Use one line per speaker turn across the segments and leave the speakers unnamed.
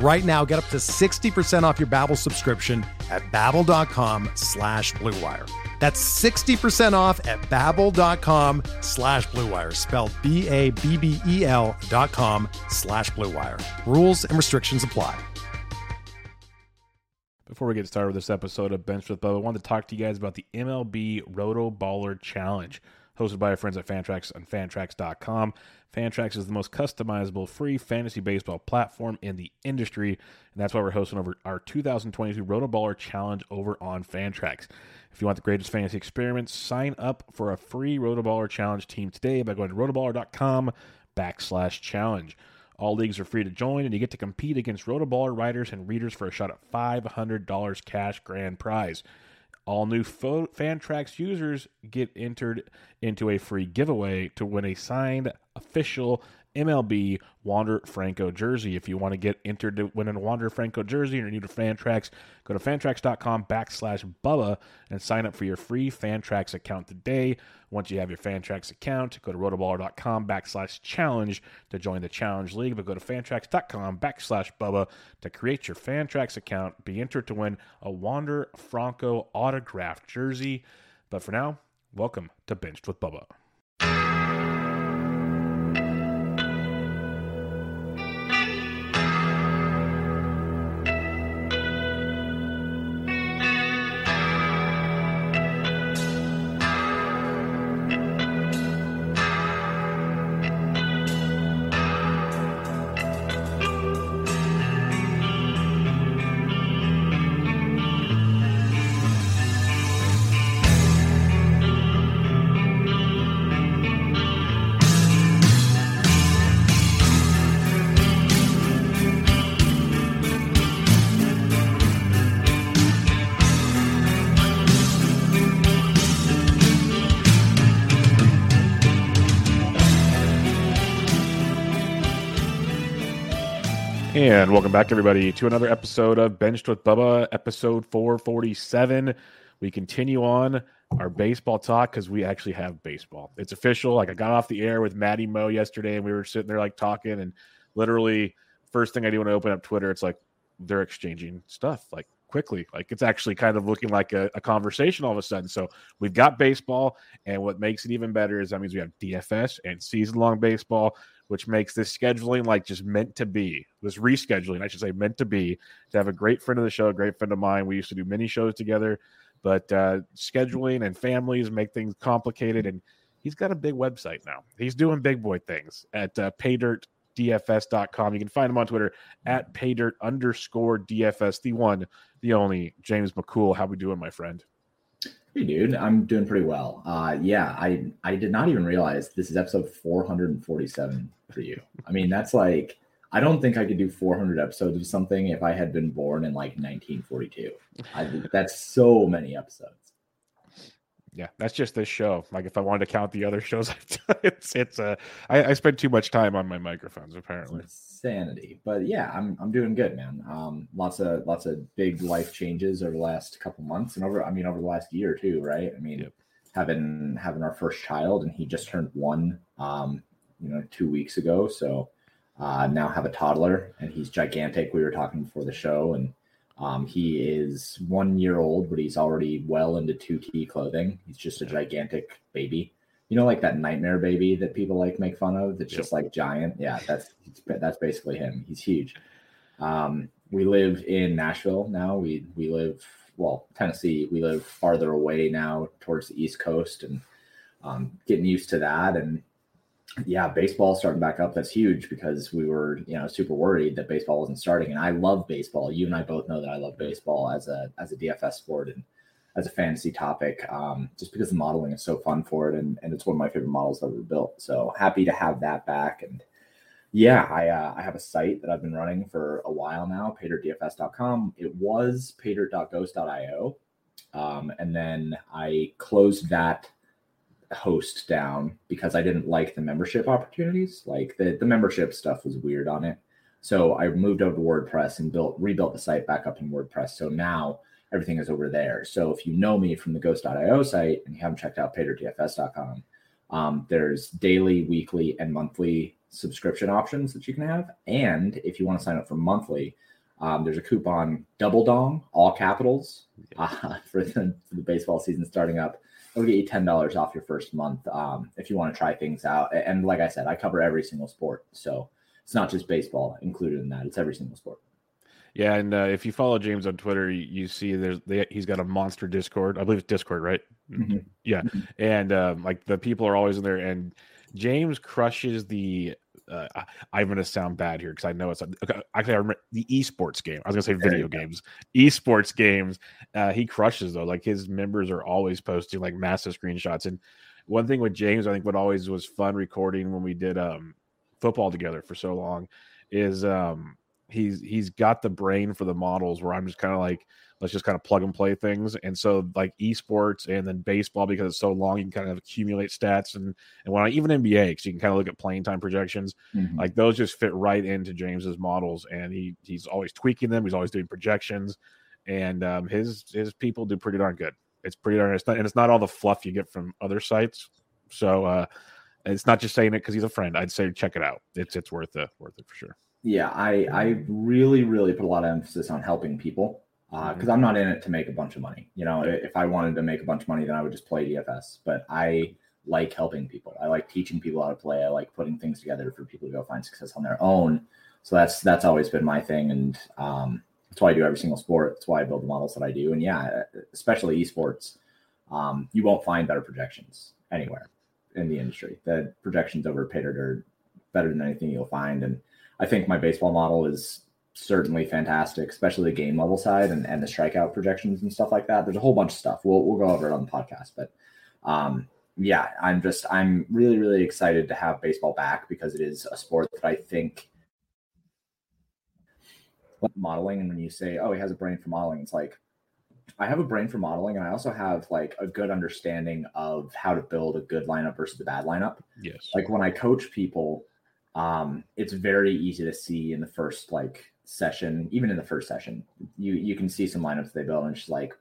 Right now, get up to 60% off your Babbel subscription at babbel.com slash bluewire. That's 60% off at babbel.com slash bluewire, spelled B-A-B-B-E-L dot com slash bluewire. Rules and restrictions apply.
Before we get started with this episode of Bench with Bubba, I wanted to talk to you guys about the MLB Roto Baller Challenge, hosted by our friends at Fantrax on Fantrax.com. Fantrax is the most customizable free fantasy baseball platform in the industry, and that's why we're hosting over our 2022 Roto Baller Challenge over on Fantrax. If you want the greatest fantasy experiments, sign up for a free Roto Baller Challenge team today by going to rotoballer.com backslash challenge. All leagues are free to join, and you get to compete against Rotoballer writers and readers for a shot at $500 cash grand prize. All new Fantrax users get entered into a free giveaway to win a signed official MLB Wander Franco jersey. If you want to get entered to win a Wander Franco jersey and you're new to Fantrax, go to fantrax.com backslash Bubba and sign up for your free Fantrax account today. Once you have your Fantrax account, go to rotoballer.com backslash challenge to join the challenge league, but go to fantrax.com backslash Bubba to create your Fantrax account. Be entered to win a Wander Franco autographed jersey. But for now, welcome to Benched with Bubba. And welcome back, everybody, to another episode of Benched with Bubba, episode 447. We continue on our baseball talk because we actually have baseball. It's official. Like I got off the air with Maddie Mo yesterday, and we were sitting there like talking, and literally, first thing I do when I open up Twitter, it's like they're exchanging stuff like quickly. Like it's actually kind of looking like a, a conversation all of a sudden. So we've got baseball, and what makes it even better is that means we have DFS and season long baseball which makes this scheduling like just meant to be. This rescheduling, I should say, meant to be to have a great friend of the show, a great friend of mine. We used to do many shows together, but uh, scheduling and families make things complicated. And he's got a big website now. He's doing big boy things at uh, paydirtdfs.com. You can find him on Twitter at paydirt underscore DFS, the one, the only James McCool. How we doing, my friend?
Hey, dude, I'm doing pretty well. Uh, yeah, I I did not even realize this is episode 447 for you. I mean, that's like I don't think I could do 400 episodes of something if I had been born in like 1942. I, that's so many episodes.
Yeah, that's just this show. Like if I wanted to count the other shows, it's it's uh I, I spend too much time on my microphones apparently.
Insanity, but yeah, I'm I'm doing good, man. Um, lots of lots of big life changes over the last couple months, and over I mean over the last year too, right? I mean, yep. having having our first child, and he just turned one, um, you know, two weeks ago. So uh, now have a toddler, and he's gigantic. We were talking before the show, and um, he is one year old, but he's already well into 2T clothing. He's just a gigantic baby. You know, like that nightmare baby that people like make fun of. That's just like giant. Yeah, that's that's basically him. He's huge. Um, we live in Nashville now. We we live well Tennessee. We live farther away now towards the East Coast, and um, getting used to that. And yeah, baseball starting back up. That's huge because we were, you know, super worried that baseball wasn't starting. And I love baseball. You and I both know that I love baseball as a as a DFS sport and as a fantasy topic, um, just because the modeling is so fun for it, and, and it's one of my favorite models that we built. So happy to have that back. And yeah, I uh, I have a site that I've been running for a while now, paydirtdfs.com. It was paydirt.ghost.io, um, and then I closed that host down because I didn't like the membership opportunities. Like the, the membership stuff was weird on it. So I moved over to WordPress and built rebuilt the site back up in WordPress. So now everything is over there. So if you know me from the ghost.io site and you haven't checked out paydirtdfs.com, um, there's daily, weekly, and monthly subscription options that you can have. And if you want to sign up for monthly, um, there's a coupon double dong, all capitals, uh, for, the, for the baseball season starting up it'll get you ten dollars off your first month um, if you want to try things out. And like I said, I cover every single sport, so it's not just baseball included in that; it's every single sport.
Yeah, and uh, if you follow James on Twitter, you, you see there's they, he's got a monster Discord. I believe it's Discord, right? Mm-hmm. Yeah, mm-hmm. and um, like the people are always in there, and James crushes the uh, I'm going to sound bad here because I know it's okay, actually I remember the esports game. I was going to say video games, esports games. Uh, he crushes though. Like his members are always posting like massive screenshots. And one thing with James, I think what always was fun recording when we did um, football together for so long is um, he's he's got the brain for the models where I'm just kind of like let's just kind of plug and play things. And so like esports and then baseball because it's so long, you can kind of accumulate stats and and when I even NBA because you can kind of look at playing time projections, mm-hmm. like those just fit right into James's models, and he he's always tweaking them. He's always doing projections, and um, his his people do pretty darn good. It's pretty darn, it's not, and it's not all the fluff you get from other sites. So uh, it's not just saying it because he's a friend. I'd say check it out. It's it's worth it, worth it for sure.
Yeah, I I really really put a lot of emphasis on helping people because uh, mm-hmm. I'm not in it to make a bunch of money. You know, if I wanted to make a bunch of money, then I would just play DFS. But I like helping people. I like teaching people how to play. I like putting things together for people to go find success on their own. So that's that's always been my thing, and um, that's why I do every single sport. That's why I build the models that I do. And yeah, especially esports, um, you won't find better projections anywhere in the industry. The projections over Paydirt are better than anything you'll find. And I think my baseball model is certainly fantastic, especially the game level side and, and the strikeout projections and stuff like that. There's a whole bunch of stuff. We'll we'll go over it on the podcast, but um, yeah, I'm just I'm really really excited to have baseball back because it is a sport that I think modeling. And when you say, oh, he has a brain for modeling, it's like I have a brain for modeling, and I also have like a good understanding of how to build a good lineup versus a bad lineup.
Yes.
Like when I coach people, um, it's very easy to see in the first like session, even in the first session, you you can see some lineups they build, and it's like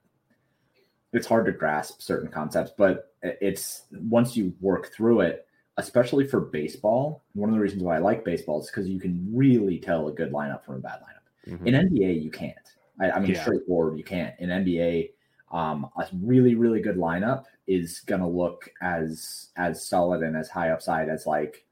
it's hard to grasp certain concepts, but it's once you work through it, especially for baseball. One of the reasons why I like baseball is because you can really tell a good lineup from a bad lineup. Mm-hmm. In NBA, you can't. I, I mean, yeah. straightforward, you can't. In NBA, um, a really really good lineup is gonna look as as solid and as high upside as like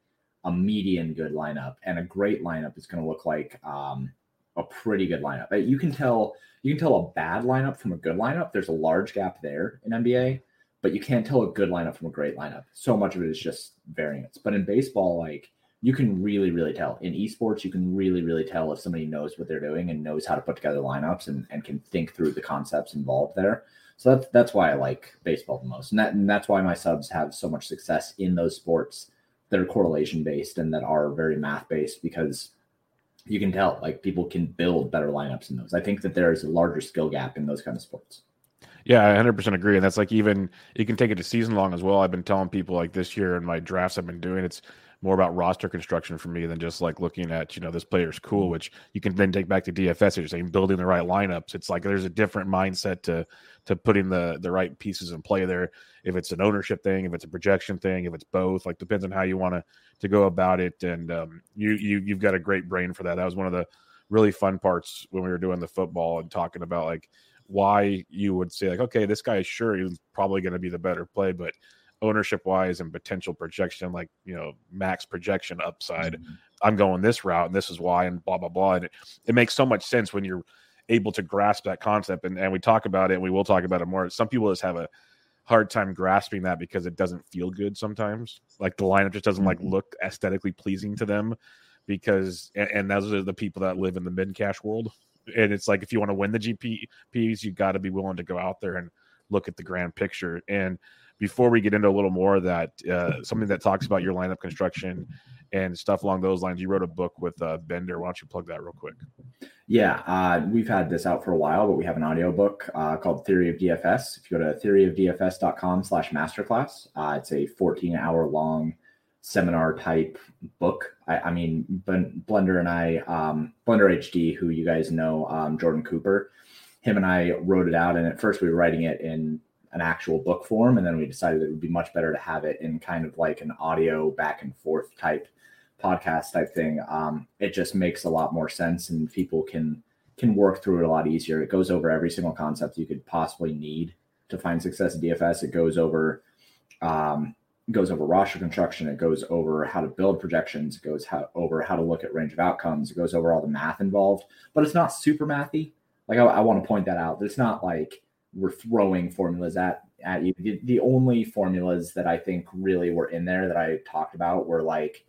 a median good lineup, and a great lineup is gonna look like um, a pretty good lineup. You can tell you can tell a bad lineup from a good lineup. There's a large gap there in NBA, but you can't tell a good lineup from a great lineup. So much of it is just variance. But in baseball, like you can really, really tell. In esports, you can really, really tell if somebody knows what they're doing and knows how to put together lineups and, and can think through the concepts involved there. So that's that's why I like baseball the most. And that and that's why my subs have so much success in those sports that are correlation based and that are very math based because you can tell like people can build better lineups in those. I think that there is a larger skill gap in those kind of sports.
Yeah, I 100% agree. And that's like even you can take it to season long as well. I've been telling people like this year in my drafts I've been doing, it's more about roster construction for me than just like looking at, you know, this player's cool, mm-hmm. which you can then take back to DFS. You're saying building the right lineups. It's like there's a different mindset to to putting the the right pieces in play there. If it's an ownership thing, if it's a projection thing, if it's both, like depends on how you want to to go about it. And um, you you you've got a great brain for that. That was one of the really fun parts when we were doing the football and talking about like why you would say like, okay, this guy is sure he's probably going to be the better play, but ownership wise and potential projection, like you know, max projection upside, mm-hmm. I'm going this route and this is why, and blah blah blah. And it, it makes so much sense when you're able to grasp that concept. And and we talk about it, and we will talk about it more. Some people just have a hard time grasping that because it doesn't feel good sometimes. Like the lineup just doesn't like
Mhm.
look aesthetically pleasing to them because and, and those are the people that live in the mid cash world. And it's like if you want to win the GPPs, you got to be willing to go out there and look at the grand picture. And before we get into a little more of that, uh, something that talks about your lineup construction and stuff along those lines, you wrote a book with uh, Blender. Why don't you plug that real quick?
Yeah, uh, we've had this out for a while, but we have an audiobook uh, called Theory of DFS. If you go to theoryofdfs.com slash masterclass, uh, it's a 14 hour long seminar type book. I, I mean, ben, Blender and I, um, Blender HD, who you guys know, um, Jordan Cooper, him and I wrote it out. And at first we were writing it in an actual book form. And then we decided it would be much better to have it in kind of like an audio back and forth type podcast type thing. Um, it just makes a lot more sense and people can can work through it a lot easier. It goes over every single concept you could possibly need to find success in DFS. It goes over um, goes over roster construction. It goes over how to build projections. It goes how, over how to look at range of outcomes. It goes over all the math involved, but it's not super mathy. Like I, I want to point that out. It's not like we're throwing formulas at at you. The, the only formulas that I think really were in there that I talked about were like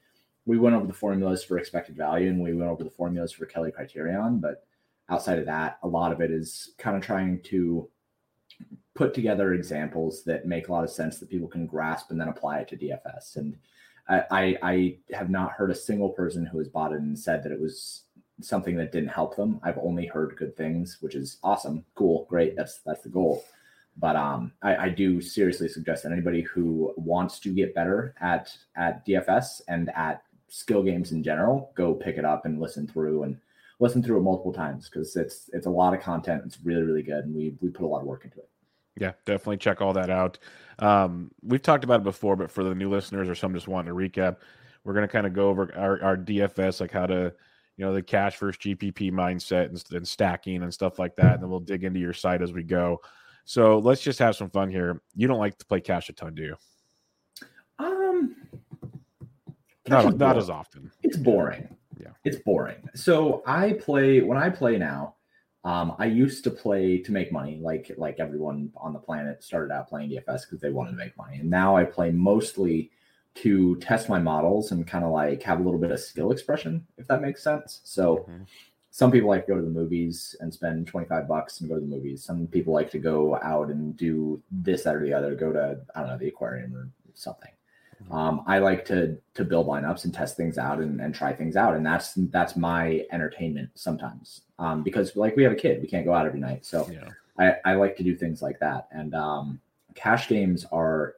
we went over the formulas for expected value and we went over the formulas for Kelly Criterion, but outside of that, a lot of it is kind of trying to put together examples that make a lot of sense that people can grasp and then apply it to DFS. And I, I, I have not heard a single person who has bought it and said that it was something that didn't help them. I've only heard good things, which is awesome, cool, great. That's that's the goal. But um, I, I do seriously suggest that anybody who wants to get better at at DFS and at skill games in general, go pick it up and listen through and listen through it multiple times because it's it's a lot of content. It's really really good, and we we put a lot of work into it.
Yeah, definitely check all that out. Um, we've talked about it before, but for the new listeners or some just wanting to recap, we're going to kind of go over our, our DFS, like how to, you know, the cash versus GPP mindset and, and stacking and stuff like that. And then we'll dig into your site as we go. So let's just have some fun here. You don't like to play cash a ton, do you?
Um,
Not, not as often.
it's boring.
Yeah.
It's boring. So I play when I play now, um, I used to play to make money, like like everyone on the planet started out playing DFS because they wanted to make money. And now I play mostly to test my models and kind of like have a little bit of skill expression, if that makes sense. So
Mhm.
some people like to go to the movies and spend 25 bucks and go to the movies. Some people like to go out and do this, that, or the other, go to, I don't know, the aquarium or something.
Mhm.
Um, I like to to build lineups and test things out and, and try things out. And that's that's my entertainment sometimes. Um, because like we have a kid, we can't go out every night. So
Yeah.
I, I like to do things like that. And um, cash games are,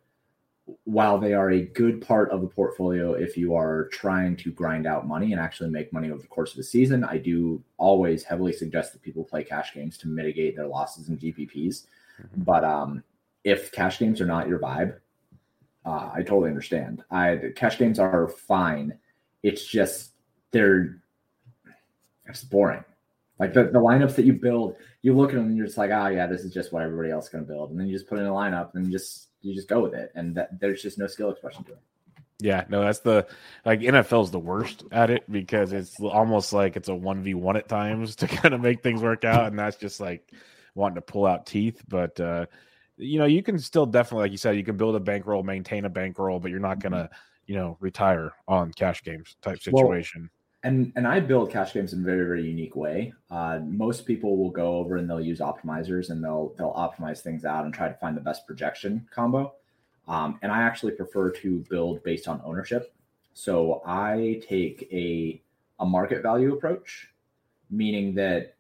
while they are a good part of the portfolio, if you are trying to grind out money and actually make money over the course of a season, I do always heavily suggest that people play cash games to mitigate their losses in GPPs.
Mhm.
But um, if cash games are not your vibe, uh, I totally understand. I the cash games are fine. It's just they're it's boring. Like the, the lineups that you build, you look at them and you're just like, oh yeah, this is just what everybody else is going to build, and then you just put in a lineup and just you just go with it, and that, there's just no skill expression to it.
Yeah, no, that's the like NFL's the worst at it because it's almost like it's a one v one at times to kind of make things work out, and that's just like wanting to pull out teeth. But uh, you know, you can still definitely, like you said, you can build a bankroll, maintain a bankroll, but you're not gonna, you know, retire on cash games type
Well,
situation.
And and I build cash games in a very very unique way. Uh, most people will go over and they'll use optimizers and they'll they'll optimize things out and try to find the best projection combo. Um, and I actually prefer to build based on ownership. So I take a a market value approach, meaning that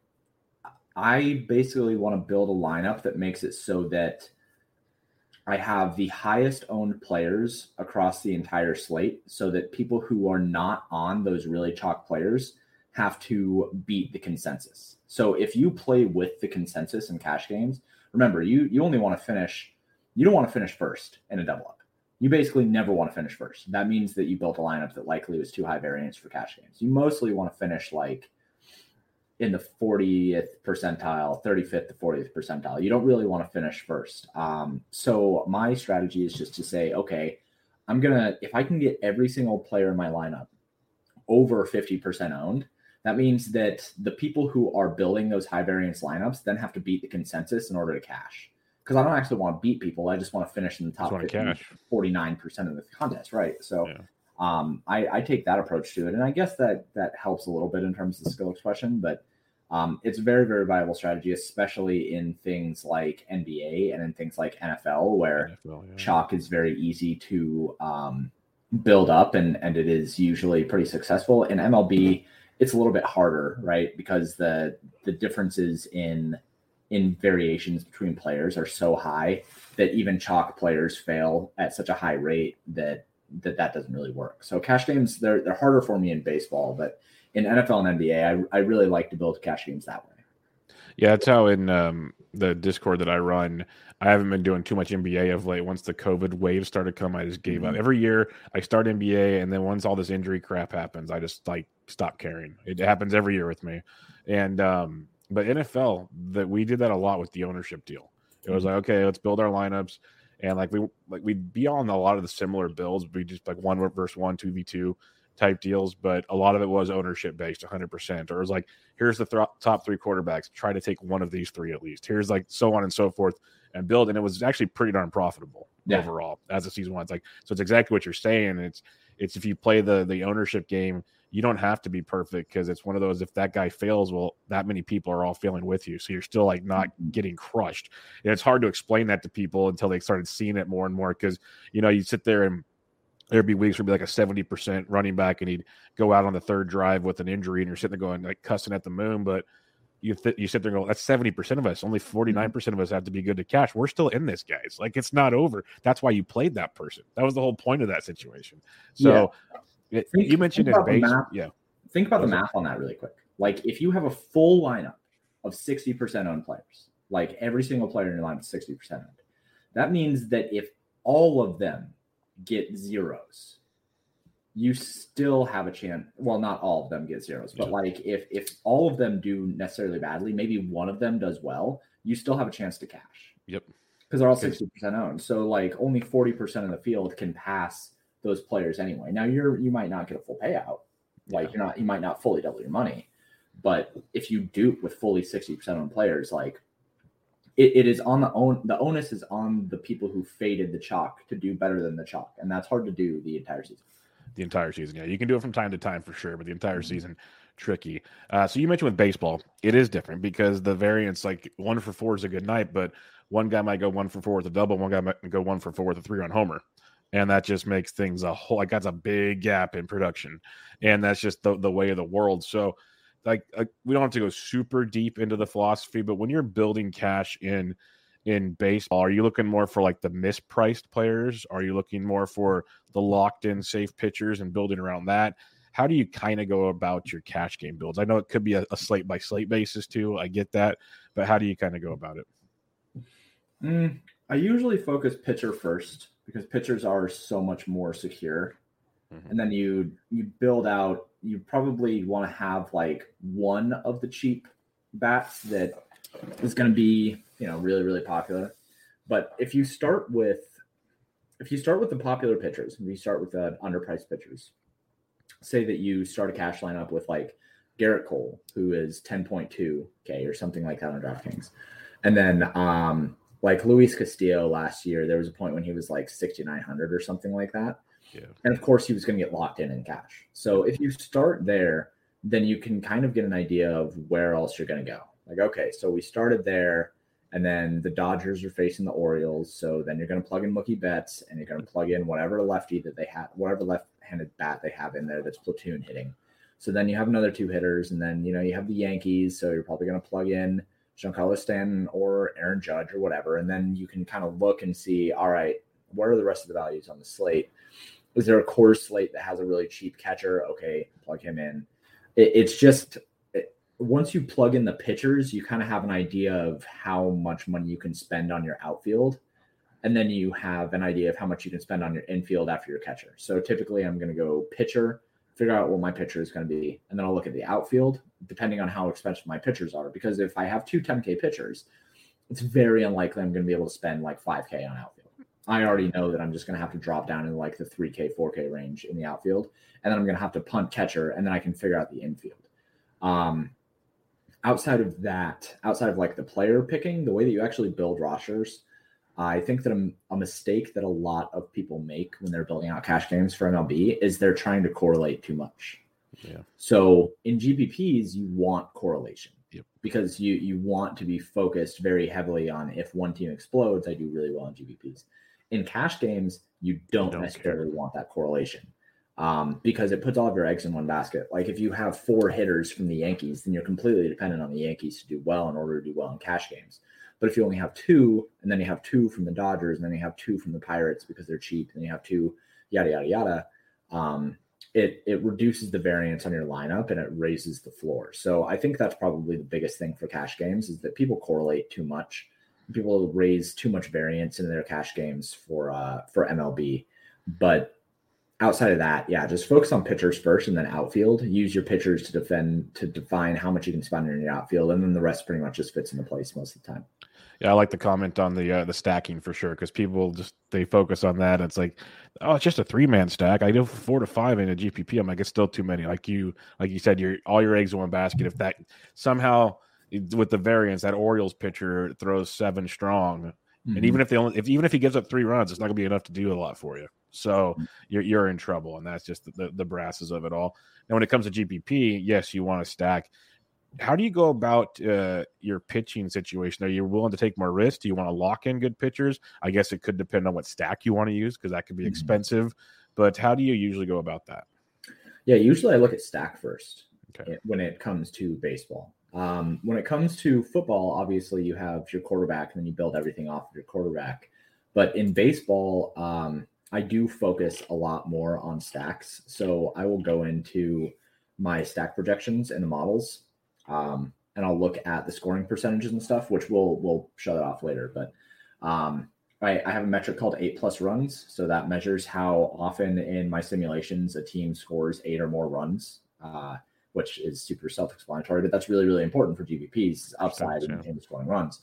I basically want to build a lineup that makes it so that I have the highest owned players across the entire slate so that people who are not on those really chalk players have to beat the consensus. So if you play with the consensus in cash games, remember you you only want to finish you don't want to finish first in a double up. You basically never want to finish first. That means that you built a lineup that likely was too high variance for cash games. You mostly want to finish like in the 40th percentile, 35th to 40th percentile. You don't really want to finish first. Um, so my strategy is just to say, okay, I'm gonna if I can get every single player in my lineup over 50% owned, that means that the people who are building those high variance lineups then have to beat the consensus in order to cash. because I don't actually want to beat people. I just want to finish in the top 49 percent of the contest, right? So yeah. um, I, I, take that approach to it, and I guess that that helps a little bit in terms of the skill expression, but um, it's a very very viable strategy, especially in things like NBA and in things like NFL, where NFL, yeah. chalk is very easy to um, build up, and and it is usually pretty successful. In MLB, it's a little bit harder, right? Because the the differences in in variations between players are so high that even chalk players fail at such a high rate that that that doesn't really work. So cash games they're they're harder for me in baseball, but in NFL and NBA, I, I really like to build cash games that way.
Yeah, that's how in um, the Discord that I run, I haven't been doing too much NBA of late. Once the COVID wave started coming, I just gave mm-hmm. up. Every year I start NBA, and then once all this injury crap happens, I just like stop caring. It happens every year with me, and um, but NFL that we did that a lot with the ownership deal. It was mm-hmm. like, okay, let's build our lineups, and like we like we'd be on a lot of the similar builds. We just like one versus one, two v two type deals, but a lot of it was ownership based, 100. percent Or it was like, here's the th- top three quarterbacks. Try to take one of these three at least. Here's like so on and so forth, and build. And it was actually pretty darn profitable yeah. overall as the season went. It's like so, it's exactly what you're saying. It's it's if you play the the ownership game you don't have to be perfect because it's one of those if that guy fails well that many people are all failing with you so you're still like not mm-hmm. getting crushed and it's hard to explain that to people until they started seeing it more and more because you know you sit there and there'd be weeks where it'd be like a 70% running back and he'd go out on the third drive with an injury and you're sitting there going like cussing at the moon but you th- you sit there and go, that's 70% of us. Only 49% mm-hmm. of us have to be good to cash. We're still in this, guys. Like it's not over. That's why you played that person. That was the whole point of that situation. So yeah. Think, you mentioned base, math, yeah.
Think about the math on that really quick. Like if you have a full lineup of 60% owned players, like every single player in your lineup is 60% owned, that means that if all of them get zeros, you still have a chance. Well, not all of them get zeros, but yeah. like if if all of them do necessarily badly, maybe one of them does well, you still have a chance to cash.
Yep.
Because they're all 60% owned. So like only 40% of the field can pass those players anyway. Now you're you might not get a full payout, like yeah. you're not you might not fully double your money, but if you do with fully sixty percent on players, like it, it is on the own the onus is on the people who faded the chalk to do better than the chalk, and that's hard to do the entire season.
The entire season, yeah, you can do it from time to time for sure, but the entire mm-hmm. season tricky. Uh, so you mentioned with baseball, it is different because the variance, like one for four is a good night, but one guy might go one for four with a double, one guy might go one for four with a three on homer and that just makes things a whole like that's a big gap in production and that's just the, the way of the world so like we don't have to go super deep into the philosophy but when you're building cash in in baseball are you looking more for like the mispriced players are you looking more for the locked in safe pitchers and building around that how do you kind of go about your cash game builds i know it could be a, a slate by slate basis too i get that but how do you kind of go about it
mm, i usually focus pitcher first because pitchers are so much more secure. Mm-hmm. And then you you build out. You probably want to have like one of the cheap bats that is going to be you know really really popular. But if you start with if you start with the popular pitchers, if you start with the underpriced pitchers, say that you start a cash lineup with like Gerrit Cole, who is 10.2K or something like that on DraftKings. And then um, like Luis Castillo last year, there was a point when he was like 6,900 or something like that. Yeah. And of course, he was going to get locked in in cash. So if you start there, then you can kind of get an idea of where else you're going to go. Like, okay, so we started there, and then the Dodgers are facing the Orioles. So then you're going to plug in Mookie Betts, and you're going to plug in whatever lefty that they have, whatever left-handed bat they have in there that's platoon hitting. So then you have another two hitters, and then you know you have the Yankees. So you're probably going to plug in Giancarlo Stanton or Aaron Judge or whatever. And then you can kind of look and see, all right, what are the rest of the values on the slate? Is there a core slate that has a really cheap catcher? Okay, plug him in. It, it's just it, once you plug in the pitchers, you kind of have an idea of how much money you can spend on your outfield. And then you have an idea of how much you can spend on your infield after your catcher. So typically, I'm going to go pitcher, figure out what my pitcher is going to be, and then I'll look at the outfield depending on how expensive my pitchers are. Because if I have two 10K pitchers, it's very unlikely I'm going to be able to spend like 5K on outfield. I already know that I'm just going to have to drop down in like the 3K, 4K range in the outfield. And then I'm going to have to punt catcher, and then I can figure out the infield. Um, outside of that, outside of like the player picking, the way that you actually build rosters, I think that a, a, mistake that a lot of people make when they're building out cash games for MLB is they're trying to correlate too much. Yeah. So in GPPs, you want correlation yep. because you you want to be focused very heavily on if one team explodes, I do really well in GPPs. In cash games, you don't, don't necessarily care. want that correlation um, because it puts all of your eggs in one basket. Like if you have four hitters from the Yankees, then you're completely dependent on the Yankees to do well in order to do well in cash games. But if you only have two, and then you have two from the Dodgers, and then you have two from the Pirates because they're cheap, and you have two, yada yada yada, um, it it reduces the variance on your lineup and it raises the floor. So I think that's probably the biggest thing for cash games is that people correlate too much. People raise too much variance in their cash games for uh, for MLB, but outside of that, yeah, just focus on pitchers first and then outfield. Use your pitchers to defend to define how much you can spend in your outfield, and then the rest pretty much just fits into place most of the time.
Yeah, I like the comment on the uh, the stacking for sure because people just they focus on that. It's like, oh, it's just a three man stack. I do four to five in a GPP. I'm like, it's still too many. Like you, like you said, your all your eggs in one basket. If that somehow with the variance, that Orioles pitcher throws seven strong, mm-hmm. and even if they only if even if he gives up three runs, it's not gonna be enough to do a lot for you. So mm. you're you're in trouble, and that's just the, the, brasses of it all. And when it comes to GPP, yes, you want to stack. How do you go about uh, your pitching situation? Are you willing to take more risks? Do you want to lock in good pitchers? I guess it could depend on what stack you want to use because that could be mm-hmm. expensive. But how do you usually go about that?
Yeah, usually I look at stack first okay. when it comes to baseball. Um, when it comes to football, obviously you have your quarterback and then you build everything off of your quarterback. But in baseball, um, I do focus a lot more on stacks. So I will go into my stack projections and the models, um, and I'll look at the scoring percentages and stuff, which we'll we'll show that off later. But um, I, I have a metric called eight plus runs, so that measures how often in my simulations a team scores eight or more runs, uh, which is super self-explanatory. But that's really really important for outside yeah. in, in scoring runs.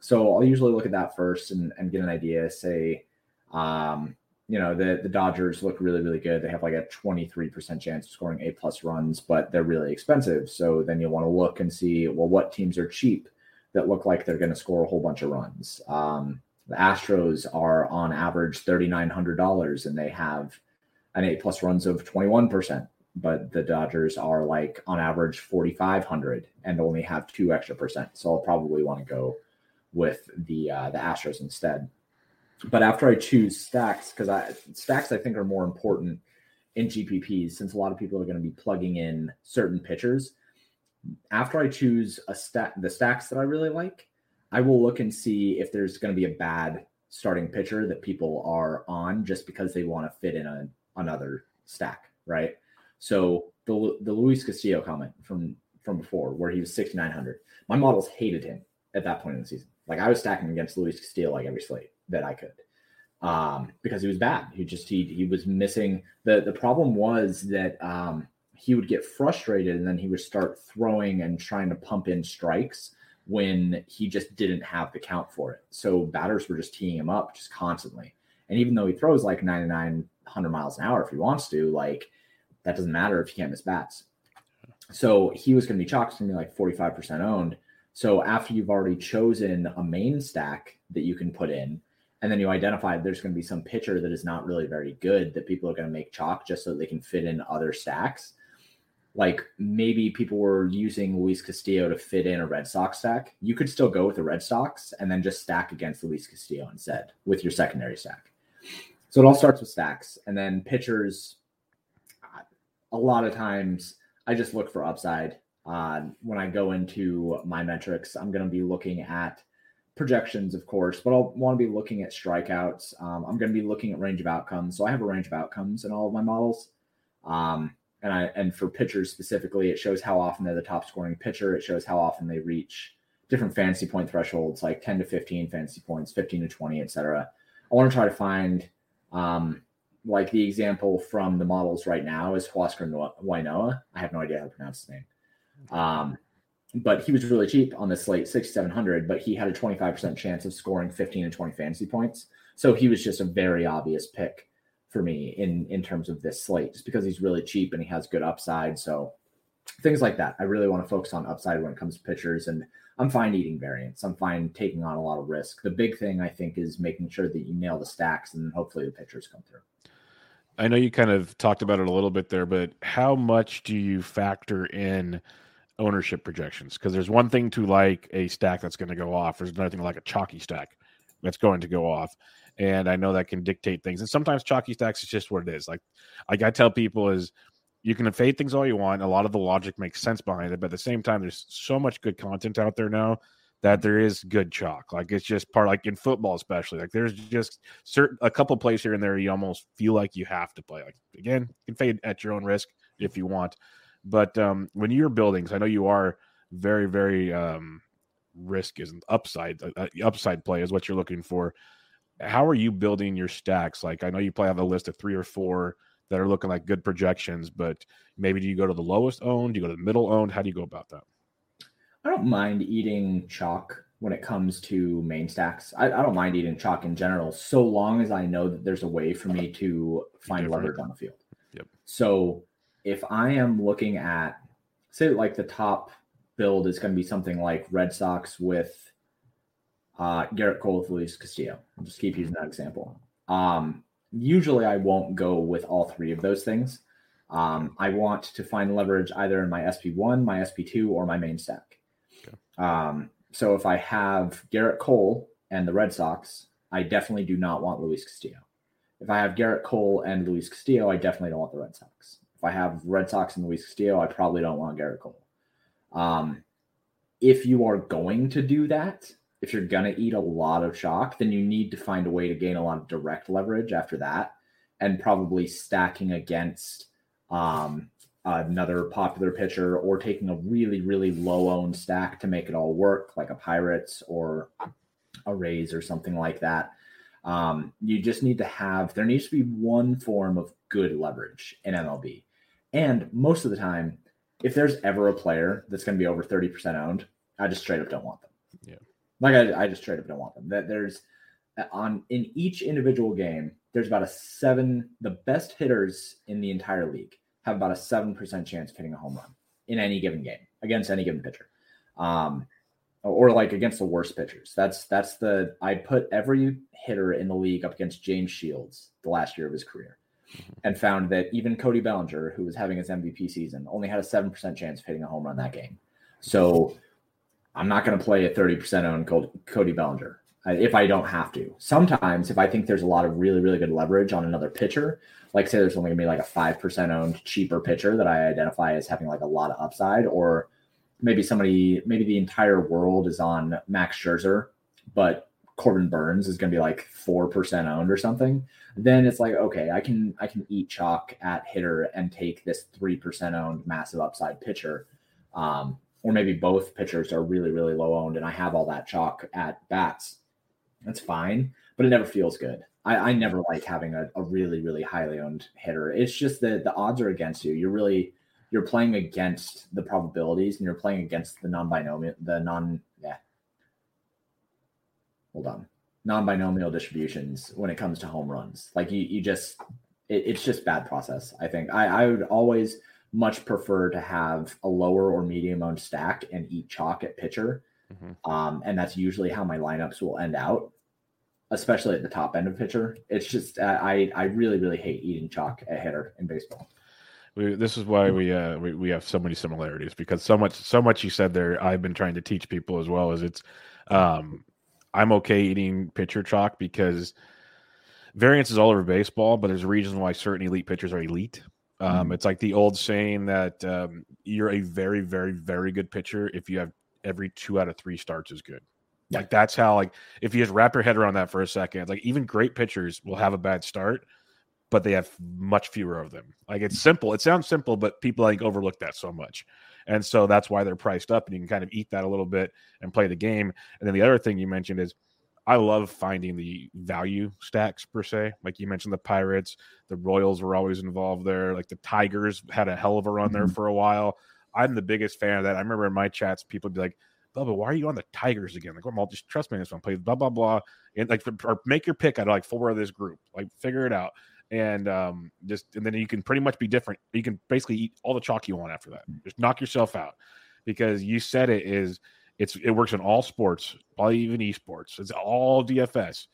So I'll usually look at that first and, and get an idea. Say um, you know the the Dodgers look really really good. They have like a 23% chance of scoring A plus runs, but they're really expensive. So then you want to look and see well what teams are cheap that look like they're going to score a whole bunch of runs. Um, the Astros are on average $3,900 and they have an A plus runs of 21%, but the Dodgers are like on average 4,500 and only have two extra percent. So I'll probably want to go with the uh, the Astros instead but after I choose stacks, because I stacks I think are more important in GPPs since a lot of people are going to be plugging in certain pitchers. After I choose a stack, the stacks that I really like, I will look and see if there's going to be a bad starting pitcher that people are on just because they want to fit in a, another stack, right? So the the Luis Castillo comment from from before, where he was 6,900, my models hated him at that point in the season. Like I was stacking against Luis Castillo like every slate that I could um, because he was bad. He just he he was missing the the problem was that um, he would get frustrated and then he would start throwing and trying to pump in strikes when he just didn't have the count for it. So batters were just teeing him up just constantly. And even though he throws like 99 100 miles an hour if he wants to, like that doesn't matter if he can't miss bats. So he was going to be chalked to be like 45% owned. So after you've already chosen a main stack that you can put in, and then you identify there's going to be some pitcher that is not really very good that people are going to make chalk just so they can fit in other stacks. Like maybe people were using Luis Castillo to fit in a Red Sox stack. You could still go with the Red Sox and then just stack against Luis Castillo instead with your secondary stack. So it all starts with stacks and then pitchers. A lot of times I just look for upside. Uh, when I go into my metrics, I'm going to be looking at projections, of course, but I'll want to be looking at strikeouts. Um, I'm going to be looking at range of outcomes. So I have a range of outcomes in all of my models. Um, and I and for pitchers specifically, it shows how often they're the top scoring pitcher. It shows how often they reach different fantasy point thresholds, like 10 to 15 fantasy points, 15 to 20, etc. I want to try to find um, like the example from the models right now is Huascar Ynoa. I have no idea how to pronounce his name. Um, but he was really cheap on this slate, 6,700, but he had a 25% chance of scoring 15 and 20 fantasy points. So he was just a very obvious pick for me in, in terms of this slate, just because he's really cheap and he has good upside. So things like that. I really want to focus on upside when it comes to pitchers. And I'm fine eating variance. I'm fine taking on a lot of risk. The big thing I think is making sure that you nail the stacks and hopefully the pitchers come through.
I know you kind of talked about it a little bit there, but how much do you factor in ownership projections? Because there's one thing to like a stack that's going to go off. There's another thing like a chalky stack that's going to go off. And I know that can dictate things. And sometimes chalky stacks is just what it is. Like, like I tell people is you can fade things all you want. A lot of the logic makes sense behind it, but at the same time, there's so much good content out there now that there is good chalk. Like it's just part like in football, especially. Like there's just certain a couple plays here and there you almost feel like you have to play. Like again, you can fade at your own risk if you want. But um, when you're building, I know you are very, very um, risk isn't upside. Uh, uh upside play is what you're looking for. How are you building your stacks? Like I know you play have a list of three or four that are looking like good projections, but maybe do you go to the lowest owned? Do you go to the middle owned? How do you go about that?
I don't mind eating chalk when it comes to main stacks. I, I, don't mind eating chalk in general, so long as I know that there's a way for me to find leverage on the field.
Yep.
So if I am looking at, say, like the top build is going to be something like Red Sox with uh, Gerrit Cole with Luis Castillo. I'll just keep using that example. Um, usually, I won't go with all three of those things. Um, I want to find leverage either in my SP1, my SP2, or my main stack. Um, so if I have Gerrit Cole and the Red Sox, I definitely do not want Luis Castillo. If I have Gerrit Cole and Luis Castillo, I definitely don't want the Red Sox. If I have Red Sox and Luis Castillo, I probably don't want Gerrit Cole. Um, if you are going to do that, if you're going to eat a lot of chalk, then you need to find a way to gain a lot of direct leverage after that and probably stacking against um, another popular pitcher or taking a really, really low owned stack to make it all work, like a Pirates or a Rays or something like that. Um, you just need to have, there needs to be one form of good leverage in MLB. And most of the time, if there's ever a player that's going to be over 30% owned, I just straight up don't want them.
Yeah.
Like I, I just straight up don't want them. That there's on in each individual game, there's about a seven, the best hitters in the entire league have about a 7% chance of hitting a home run in any given game against any given pitcher. Um, or like against the worst pitchers. That's that's the I put every hitter in the league up against James Shields the last year of his career, mm-hmm. and found that even Cody Bellinger, who was having his MVP season, only had a seven percent chance of hitting a home run that game. So I'm not going to play a thirty percent on Cody Bellinger if I don't have to. Sometimes, if I think there's a lot of really really good leverage on another pitcher, like say there's only gonna be like a five percent owned cheaper pitcher that I identify as having like a lot of upside, or maybe somebody, maybe the entire world is on Max Scherzer, but Corbin Burnes is gonna be like four percent owned or something. Then it's like okay, I can I can eat chalk at hitter and take this three percent owned massive upside pitcher. Um, or maybe both pitchers are really, really low owned and I have all that chalk at bats. That's fine, but it never feels good. I, I never like having a, a really, really highly owned hitter. It's just that the odds are against you. You're really you're playing against the probabilities and you're playing against the non-binomial the non yeah. Hold on. Non-binomial distributions when it comes to home runs. Like you you just it, it's just bad process. I think I, I would always much prefer to have a lower or medium owned stack and eat chalk at pitcher. Mm-hmm. Um, and that's usually how my lineups will end out especially at the top end of pitcher. It's just uh, I I really really hate eating chalk at hitter in baseball.
We, this is why we, uh, we we have so many similarities because so much so much you said there. I've been trying to teach people as well as it's. Um, I'm okay eating pitcher chalk because variance is all over baseball, but there's a reason why certain elite pitchers are elite. Um, mm It's like the old saying that um, you're a very, very, very good pitcher if you have every two out of three starts is good. Like that's how like if you just wrap your head around that for a second, like even great pitchers will have a bad start, but they have much fewer of them. Like it's simple. It sounds simple, but people like overlook that so much. And so that's why they're priced up and you can kind of eat that a little bit and play the game. And then the other thing you mentioned is I love finding the value stacks per se. Like you mentioned the Pirates, the Royals were always involved there. Like the Tigers had a hell of a run mm-hmm. there for a while. I'm the biggest fan of that. I remember in my chats, people would be like, blah. Why are you on the Tigers again? Like, well, just trust me this one. Play blah blah blah, and like or make your pick out of like four of this group. Like, figure it out, and um, just and then you can pretty much be different. You can basically eat all the chalk you want after that. Just knock yourself out because you said it is It's it works in all sports, probably even esports. It's all DFS.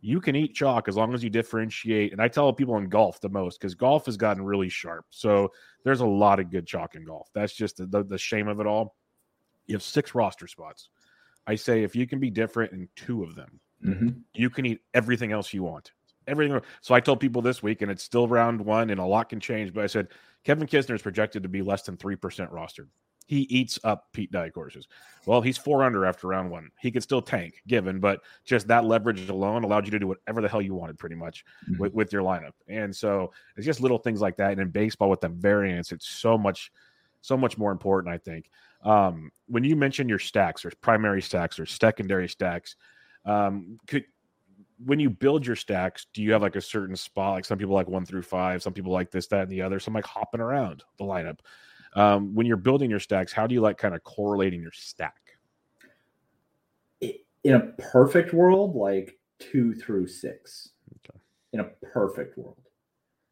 You can eat chalk as long as you differentiate. And I tell people in golf the most because golf has gotten really sharp. So there's a lot of good chalk in golf. That's just the, the, the shame of it all. You have six roster spots. I say if you can be different in two of them, mm-hmm. you can eat everything else you want. Everything. So I told people this week, and it's still round one, and a lot can change. But I said Kevin Kisner is projected to be less than three percent rostered. He eats up Pete Dye courses. Well, he's four under after round one. He could still tank, given, but just that leverage alone allowed you to do whatever the hell you wanted, pretty much, mm-hmm. with, with your lineup. And so it's just little things like that. And in baseball, with the variance, it's so much, so much more important. I think. Um, when you mention your stacks, there's primary stacks, there's secondary stacks. Um, could when you build your stacks, do you have like a certain spot? Like some people like one through five, some people like this, that, and the other. Some like hopping around the lineup. Um, when you're building your stacks, how do you like kind of correlating your stack?
In a perfect world, like two through six. Okay. In a perfect world,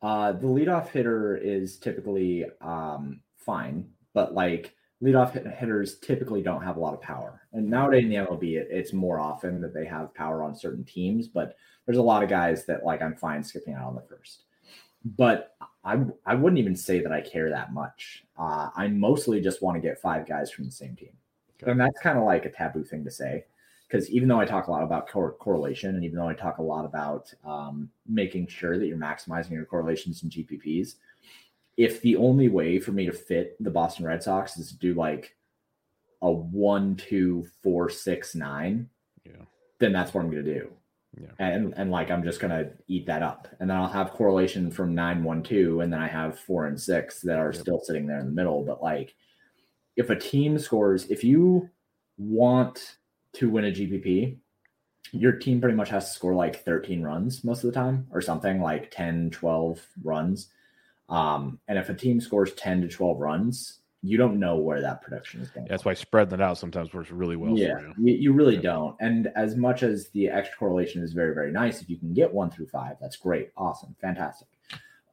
uh, the leadoff hitter is typically um, fine, but like leadoff hitters typically don't have a lot of power. And nowadays in the MLB, it, it's more often that they have power on certain teams, but there's a lot of guys that like I'm fine skipping out on the first. But I I wouldn't even say that I care that much. Uh, I mostly just want to get five guys from the same team, okay. and that's kind of like a taboo thing to say. Because even though I talk a lot about cor- correlation, and even though I talk a lot about um, making sure that you're maximizing your correlations and GPPs, if the only way for me to fit the Boston Red Sox is to do like a one, two, four, six, nine, yeah. then that's what I'm gonna do. Yeah. And and like I'm just gonna eat that up. And then I'll have correlation from nine, one, two, and then I have four and six that are yep. still sitting there in the middle. But like if a team scores, if you want to win a GPP, your team pretty much has to score like 13 runs most of the time or something like 10, 12 runs um, and if a team scores 10 to 12 runs, you don't know where that production is going.
That's why spreading it out sometimes works really well.
Yeah, you. you. really yeah. don't. And as much as the extra correlation is very, very nice, if you can get one through five, that's great, awesome, fantastic.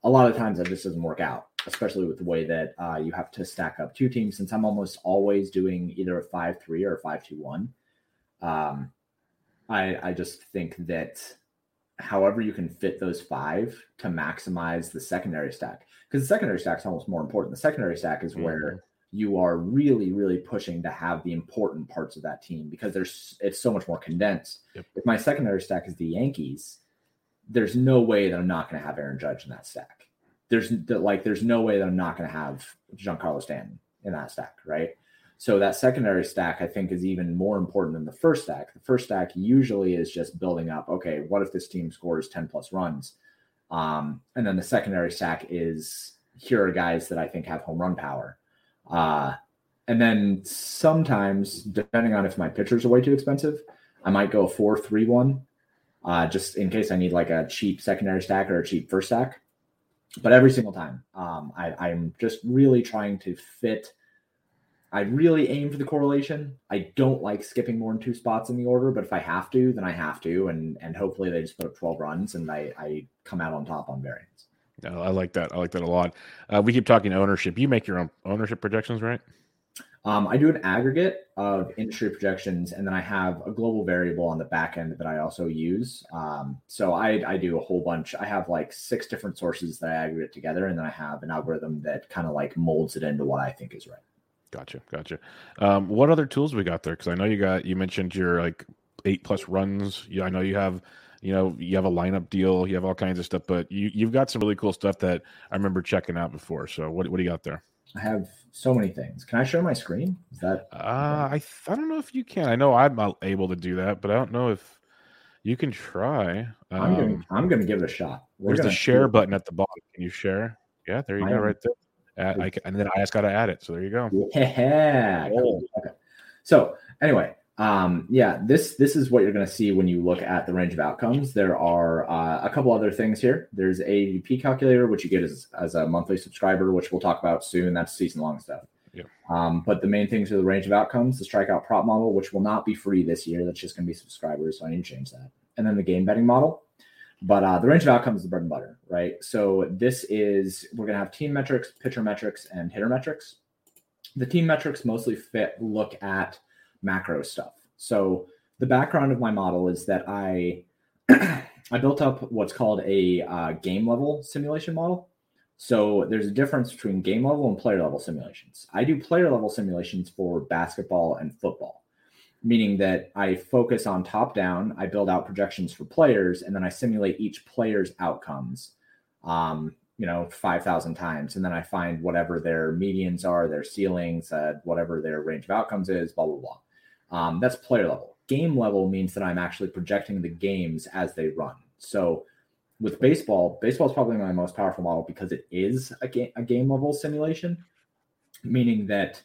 A lot of times that just doesn't work out, especially with the way that uh, you have to stack up two teams. Since I'm almost always doing either a five three or a five two one, um, I I just think that however you can fit those five to maximize the secondary stack. Because the secondary stack is almost more important. The secondary stack is mm-hmm. where you are really really pushing to have the important parts of that team because there's it's so much more condensed. Yep. if my secondary stack is the yankees there's no way that i'm not going to have aaron judge in that stack. There's like there's no way that i'm not going to have giancarlo stanton in that stack right so that secondary stack, I think, is even more important than the first stack. The first stack usually is just building up. Okay, what if this team scores ten plus runs? Um, and then the secondary stack is here are guys that I think have home run power. Uh, and then sometimes, depending on if my pitchers are way too expensive, I might go four three one, uh, just in case I need like a cheap secondary stack or a cheap first stack. But every single time, um, I, I'm just really trying to fit I really aim for the correlation. I don't like skipping more than two spots in the order, but if I have to, then I have to, and and hopefully they just put up twelve runs and I I come out on top on variance.
No, I like that. I like that a lot. Uh, we keep talking ownership. You make your own ownership projections, right?
Um, I do an aggregate of industry projections, and then I have a global variable on the back end that I also use. Um, so I, I do a whole bunch. I have like six different sources that I aggregate together, and then I have an algorithm that kind of like molds it into what I think is right.
Gotcha, gotcha. Um, what other tools we got there? Because I know you got you mentioned your like eight plus runs. Yeah, I know you have you know you have a lineup deal. You have all kinds of stuff, but you you've got some really cool stuff that I remember checking out before. So what what do you got there?
I have so many things. Can I share my screen? Is that?
Uh, I I don't know if you can. I know I'm not able to do that, but I don't know if you can try.
Um, I'm gonna I'm gonna give it a shot.
We're there's the share button at the bottom. Can you share? Yeah, there you I go, right there. Add, I, and then I just got to add it. So there you go.
Yeah. Cool. Okay. So anyway, um, yeah, this this is what you're going to see when you look at the range of outcomes. There are uh, a couple other things here. There's ADP calculator, which you get as, as a monthly subscriber, which we'll talk about soon. That's season long stuff. Yeah. Um, but the main things are the range of outcomes, the strikeout prop model, which will not be free this year. That's just going to be subscribers. So I need to change that. And then the game betting model. But uh, the range of outcomes is the bread and butter, right? So this is we're gonna have team metrics, pitcher metrics, and hitter metrics. The team metrics mostly fit look at macro stuff. So the background of my model is that I I built up what's called a uh, game level simulation model. So there's a difference between game level and player level simulations. I do player level simulations for basketball and football, meaning that I focus on top down, I build out projections for players, and then I simulate each player's outcomes, um, you know, 5,000 times. And then I find whatever their medians are, their ceilings, uh, whatever their range of outcomes is, blah, blah, blah. Um, that's player level game level means that I'm actually projecting the games as they run. So with baseball, baseball is probably my most powerful model because it is a game, a game level simulation, meaning that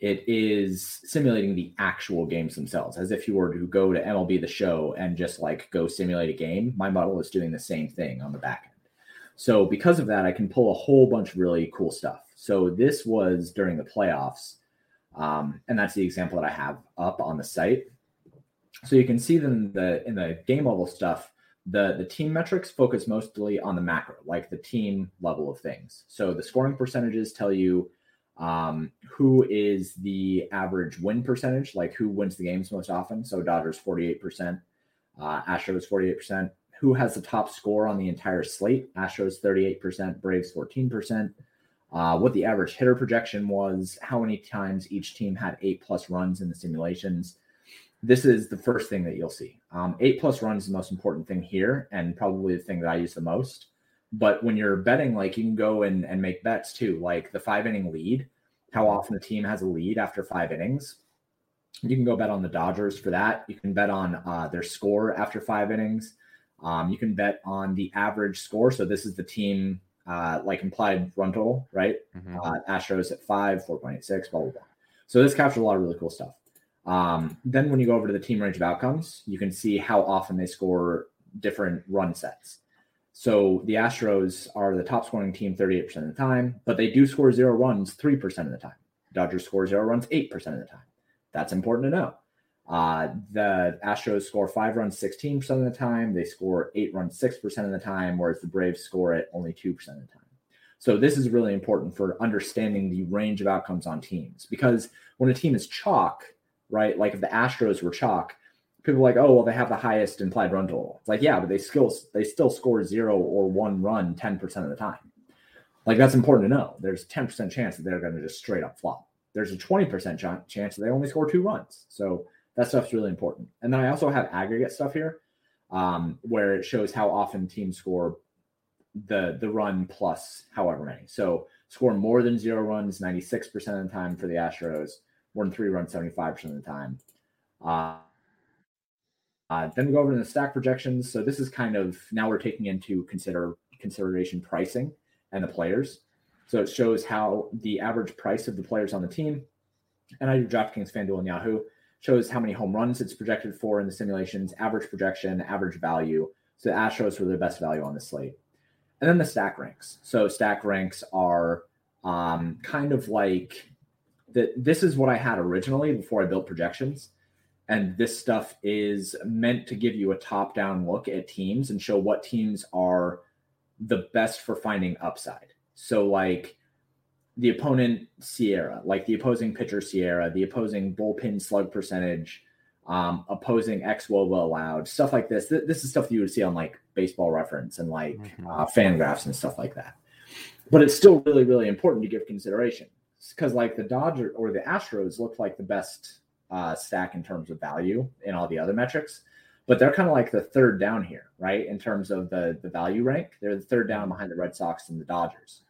it is simulating the actual games themselves. As if you were to go to MLB the show and just like go simulate a game, my model is doing the same thing on the back end. So because of that, I can pull a whole bunch of really cool stuff. So this was during the playoffs. Um, and that's the example that I have up on the site. So you can see them in the in the game level stuff. The the team metrics focus mostly on the macro, like the team level of things. So the scoring percentages tell you um, who is the average win percentage, like who wins the games most often. So Dodgers 48%, uh, Astros 48%. Who has the top score on the entire slate? Astros 38%, Braves 14%. Uh, what the average hitter projection was, how many times each team had eight plus runs in the simulations, this is the first thing that you'll see. Um, eight plus runs is the most important thing here, and probably the thing that I use the most. But when you're betting, like you can go and, and make bets too, like the five inning lead, how often a team has a lead after five innings. You can go bet on the Dodgers for that. You can bet on uh, their score after five innings. Um, you can bet on the average score. So this is the team uh, like implied run total, right? Mm-hmm. Uh, Astros at five, 4.86, blah, blah, blah. So this captures a lot of really cool stuff. Um, then when you go over to the team range of outcomes, you can see how often they score different run sets. So the Astros are the top scoring team 38% of the time, but they do score zero runs 3% of the time. Dodgers score zero runs 8% of the time. That's important to know. Uh, the Astros score five runs 16% of the time. They score eight runs 6% of the time, whereas the Braves score it only 2% of the time. So this is really important for understanding the range of outcomes on teams because when a team is chalk, right? Like if the Astros were chalk, people like, oh, well, they have the highest implied run total. It's like, yeah, but they still they still score zero or one run 10% of the time. Like that's important to know. There's 10% chance that they're going to just straight up flop. There's a 20% ch- chance that they only score two runs. So that stuff's really important. And then I also have aggregate stuff here um, where it shows how often teams score the the run plus however many. So score more than zero runs 96% of the time for the Astros, more than three runs 75% of the time. Uh, uh, then we go over to the stack projections. So this is kind of now we're taking into consider consideration pricing and the players. So it shows how the average price of the players on the team, and I do DraftKings, FanDuel, and Yahoo shows how many home runs it's projected for in the simulations, average projection, average value. So the Astros were the best value on the slate, and then the stack ranks. So stack ranks are um, kind of like that this is what I had originally before I built projections. And this stuff is meant to give you a top down look at teams and show what teams are the best for finding upside. So, like the opponent SIERA, like the opposing pitcher SIERA, the opposing bullpen slug percentage, um, opposing xwOBA allowed, stuff like this. Th- this is stuff that you would see on like baseball reference and like mm-hmm. uh, FanGraphs and stuff like that. But it's still really, really important to give consideration because like the Dodger or the Astros look like the best uh, stack in terms of value in all the other metrics, but they're kind of like the third down here, right? In terms of the the value rank, they're the third down behind the Red Sox and the Dodgers,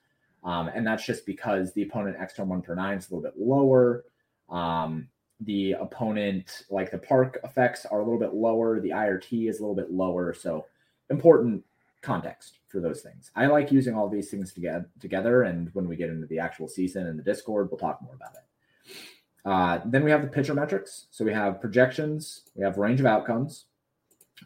um, and that's just because the opponent x xTORM one per nine is a little bit lower. Um, the opponent, like the park effects, are a little bit lower. The IRT is a little bit lower, so important context for those things. I like using all these things together together. And when we get into the actual season and the Discord, we'll talk more about it. Uh, then we have the pitcher metrics. So we have projections, we have range of outcomes.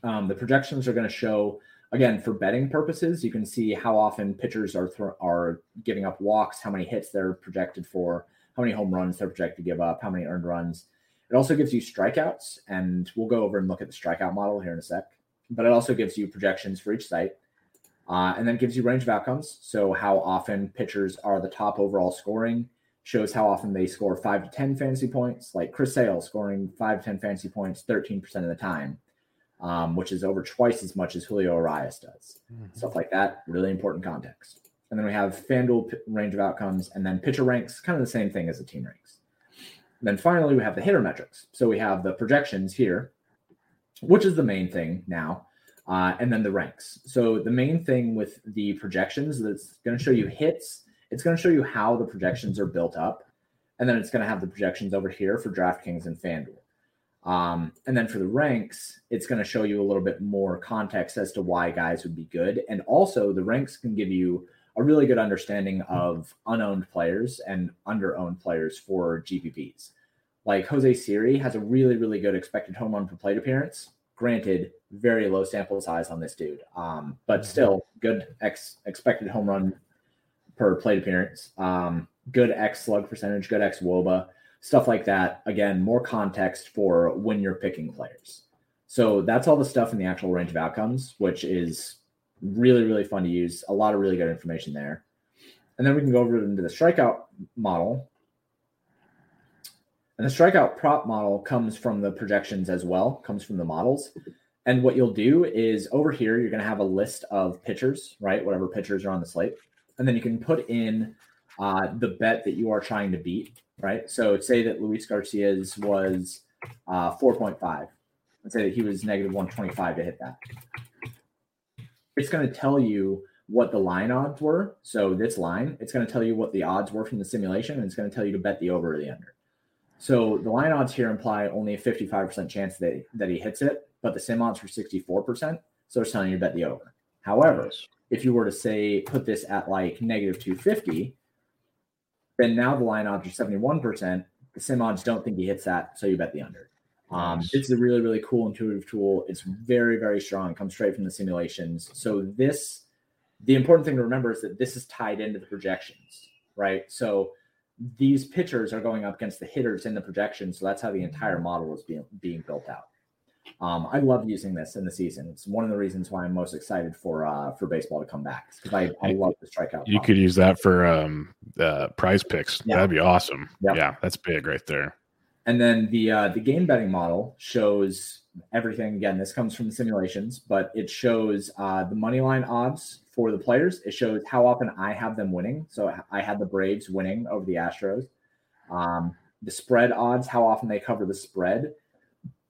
Um, the projections are going to show, again, for betting purposes, you can see how often pitchers are th- are giving up walks, how many hits they're projected for, how many home runs they're projected to give up, how many earned runs. It also gives you strikeouts, and we'll go over and look at the strikeout model here in a sec. But it also gives you projections for each site uh, and then gives you range of outcomes. So how often pitchers are the top overall scoring, shows how often they score five to 10 fantasy points, like Chris Sale scoring five to 10 fantasy points 13% of the time, um, which is over twice as much as Julio Urias does. Mm-hmm. Stuff like that, really important context. And then we have FanDuel range of outcomes, and then pitcher ranks, kind of the same thing as the team ranks. And then finally, we have the hitter metrics. So we have the projections here, which is the main thing now, uh, and then the ranks. So the main thing with the projections that's going to show you hits it's going to show you how the projections are built up. And then it's going to have the projections over here for DraftKings and FanDuel. Um, and then for the ranks, it's going to show you a little bit more context as to why guys would be good. And also, the ranks can give you a really good understanding of unowned players and underowned players for GPPs. Like Jose Siri has a really, really good expected home run per plate appearance. Granted, very low sample size on this dude, um, but still good ex- expected home run per plate appearance. Um, good X slug percentage, good X WOBA, stuff like that. Again, more context for when you're picking players. So that's all the stuff in the actual range of outcomes, which is really, really fun to use. A lot of really good information there. And then we can go over into the strikeout model. And the strikeout prop model comes from the projections as well, comes from the models. And what you'll do is over here, you're going to have a list of pitchers, right? Whatever pitchers are on the slate and then you can put in uh, the bet that you are trying to beat, right? So say that Luis Garcia's was uh, 4.5. Let's say that he was negative 125 to hit that. It's going to tell you what the line odds were. So this line, it's going to tell you what the odds were from the simulation, and it's going to tell you to bet the over or the under. So the line odds here imply only a 55% chance that, that he hits it, but the sim odds were 64%. So it's telling you to bet the over. However, if you were to say put this at like negative 250, then now the line odds are 71%. The sim odds don't think he hits that, so you bet the under. Um, nice. It's a really, really cool intuitive tool. It's very, very strong. It comes straight from the simulations. So this, the important thing to remember is that this is tied into the projections, right? So these pitchers are going up against the hitters in the projections. So that's how the entire model is being being built out. Um, I love using this in the season. It's one of the reasons why I'm most excited for uh, for baseball to come back because I, I love the strikeout.
You could use that for um, uh, prize picks. Yeah. That'd be awesome. Yep. Yeah, that's big right there.
And then the uh, the game betting model shows everything. Again, this comes from the simulations, but it shows uh, the money line odds for the players. It shows how often I have them winning. So I had the Braves winning over the Astros. Um, the spread odds, how often they cover the spread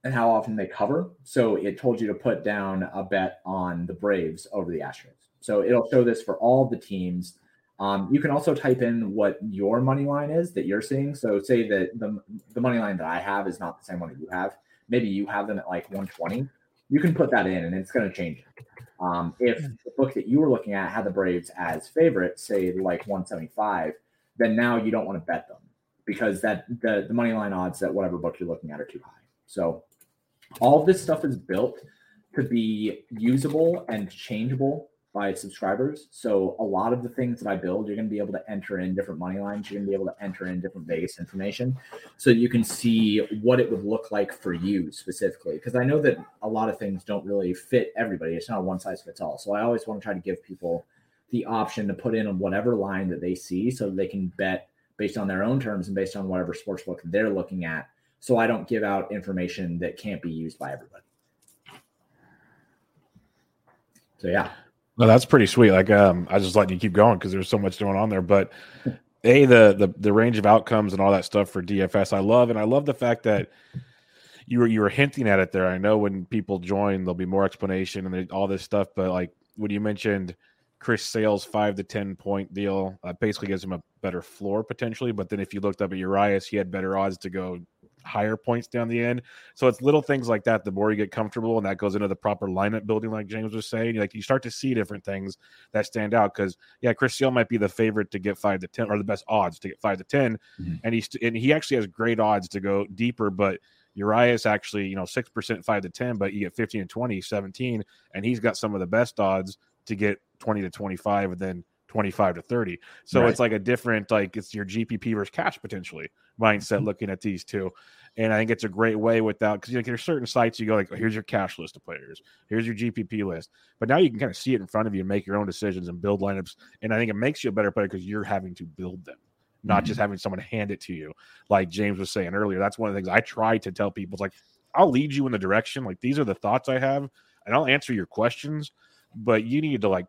and how often they cover. So it told you to put down a bet on the Braves over the Astros. So it'll show this for all the teams. Um, you can also type in what your money line is that you're seeing. So say that the, the money line that I have is not the same one that you have. Maybe you have them at like 120. You can put that in and it's going to change it. Um, if the book that you were looking at had the Braves as favorite, say like 175, then now you don't want to bet them because that the, the money line odds that whatever book you're looking at are too high. So all of this stuff is built to be usable and changeable by subscribers. So a lot of the things that I build, you're going to be able to enter in different money lines. You're going to be able to enter in different Vegas information, so you can see what it would look like for you specifically. Because I know that a lot of things don't really fit everybody. It's not a one size fits all. So I always want to try to give people the option to put in on whatever line that they see, so they can bet based on their own terms and based on whatever sports book they're looking at so I don't give out information that can't be used by everybody. So yeah.
No, that's pretty sweet. Like um, I just let you keep going because there's so much going on there. But a the, the the range of outcomes and all that stuff for DFS, I love, and I love the fact that you were you were hinting at it there. I know when people join, there'll be more explanation and all this stuff. But like when you mentioned Chris Sale's five to ten point deal, uh, basically gives him a better floor potentially. But then if you looked up at Urias, he had better odds to go higher points down the end. So it's little things like that. The more you get comfortable, and that goes into the proper lineup building, like James was saying, like you start to see different things that stand out. Because yeah, Chris Sale might be the favorite to get five to ten, or the best odds to get five to 10 mm-hmm. and he's and he actually has great odds to go deeper, but. Urias actually, you know, 6% 5 to 10, but you get 15 and 20, 17, and he's got some of the best odds to get 20 to 25 and then 25 to 30. So right. it's like a different, like it's your GPP versus cash potentially mindset mm-hmm. looking at these two. And I think it's a great way without because you know, there's certain sites you go like, oh, here's your cash list of players, here's your GPP list. But now you can kind of see it in front of you and make your own decisions and build lineups. And I think it makes you a better player because you're having to build them not mm-hmm. just having someone hand it to you. Like James was saying earlier, that's one of the things I try to tell people. It's like, I'll lead you in the direction. Like, these are the thoughts I have, and I'll answer your questions, but you need to like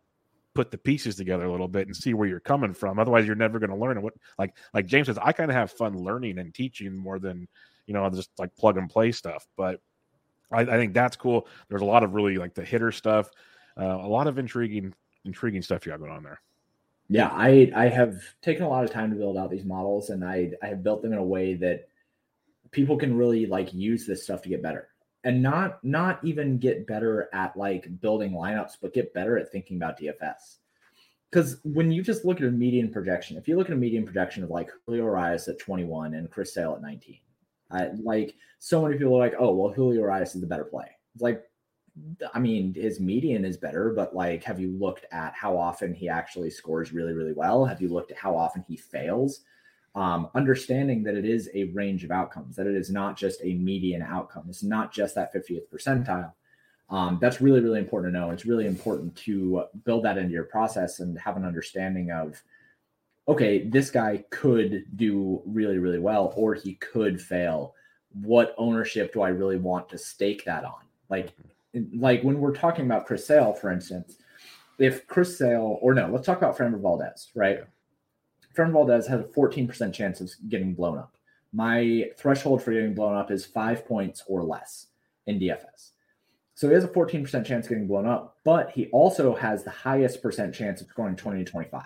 put the pieces together a little bit and see where you're coming from. Otherwise, you're never going to learn. And what, like, like James says, I kind of have fun learning and teaching more than, you know, just like plug and play stuff. But I, I think that's cool. There's a lot of really like the hitter stuff, uh, a lot of intriguing, intriguing stuff you got going on there.
Yeah, I I have taken a lot of time to build out these models, and I I have built them in a way that people can really like use this stuff to get better, and not not even get better at like building lineups, but get better at thinking about DFS. Because when you just look at a median projection, if you look at a median projection of like Julio Urias at 21 and Chris Sale at 19, Like so many people are like, oh well, Julio Urias is the better play. It's like I mean, his median is better, but like, have you looked at how often he actually scores really, really well? Have you looked at how often he fails? Um, understanding that it is a range of outcomes, that it is not just a median outcome. It's not just that 50th percentile. Um, that's really, really important to know. It's really important to build that into your process and have an understanding of, okay, this guy could do really, really well, or he could fail. What ownership do I really want to stake that on? Like, like when we're talking about Chris Sale, for instance, if Chris Sale, or no, let's talk about Framber Valdez, right? Framber Valdez has a 14% chance of getting blown up. My threshold for getting blown up is five points or less in DFS. So he has a 14% chance of getting blown up, but he also has the highest percent chance of scoring 20 to 25.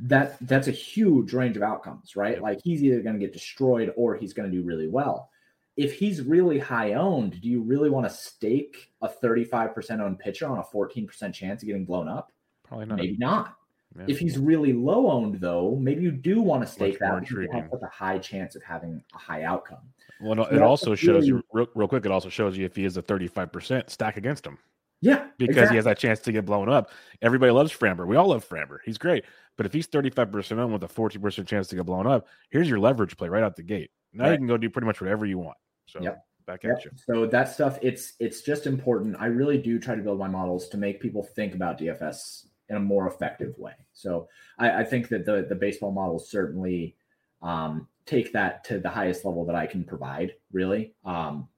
That that's a huge range of outcomes, right? Like he's either going to get destroyed or he's going to do really well if he's really high owned, do you really want to stake a 35% owned pitcher on a 14% chance of getting blown up?
Probably not.
Maybe not. Yeah. If he's really low owned, though, maybe you do want to stake Much that have a high chance of having a high outcome.
Well, it also shows you real, real, quick. It also shows you if he is a 35% stack against him.
Yeah,
because exactly. he has that chance to get blown up. Everybody loves Framber. We all love Framber. He's great. But if he's 35% on with a 40% chance to get blown up, here's your leverage play right out the gate. Now right. you can go do pretty much whatever you want. So yep. back at yep. you.
So that stuff, it's it's just important. I really do try to build my models to make people think about DFS in a more effective way. So I, I think that the the baseball models certainly um, take that to the highest level that I can provide. Really, um,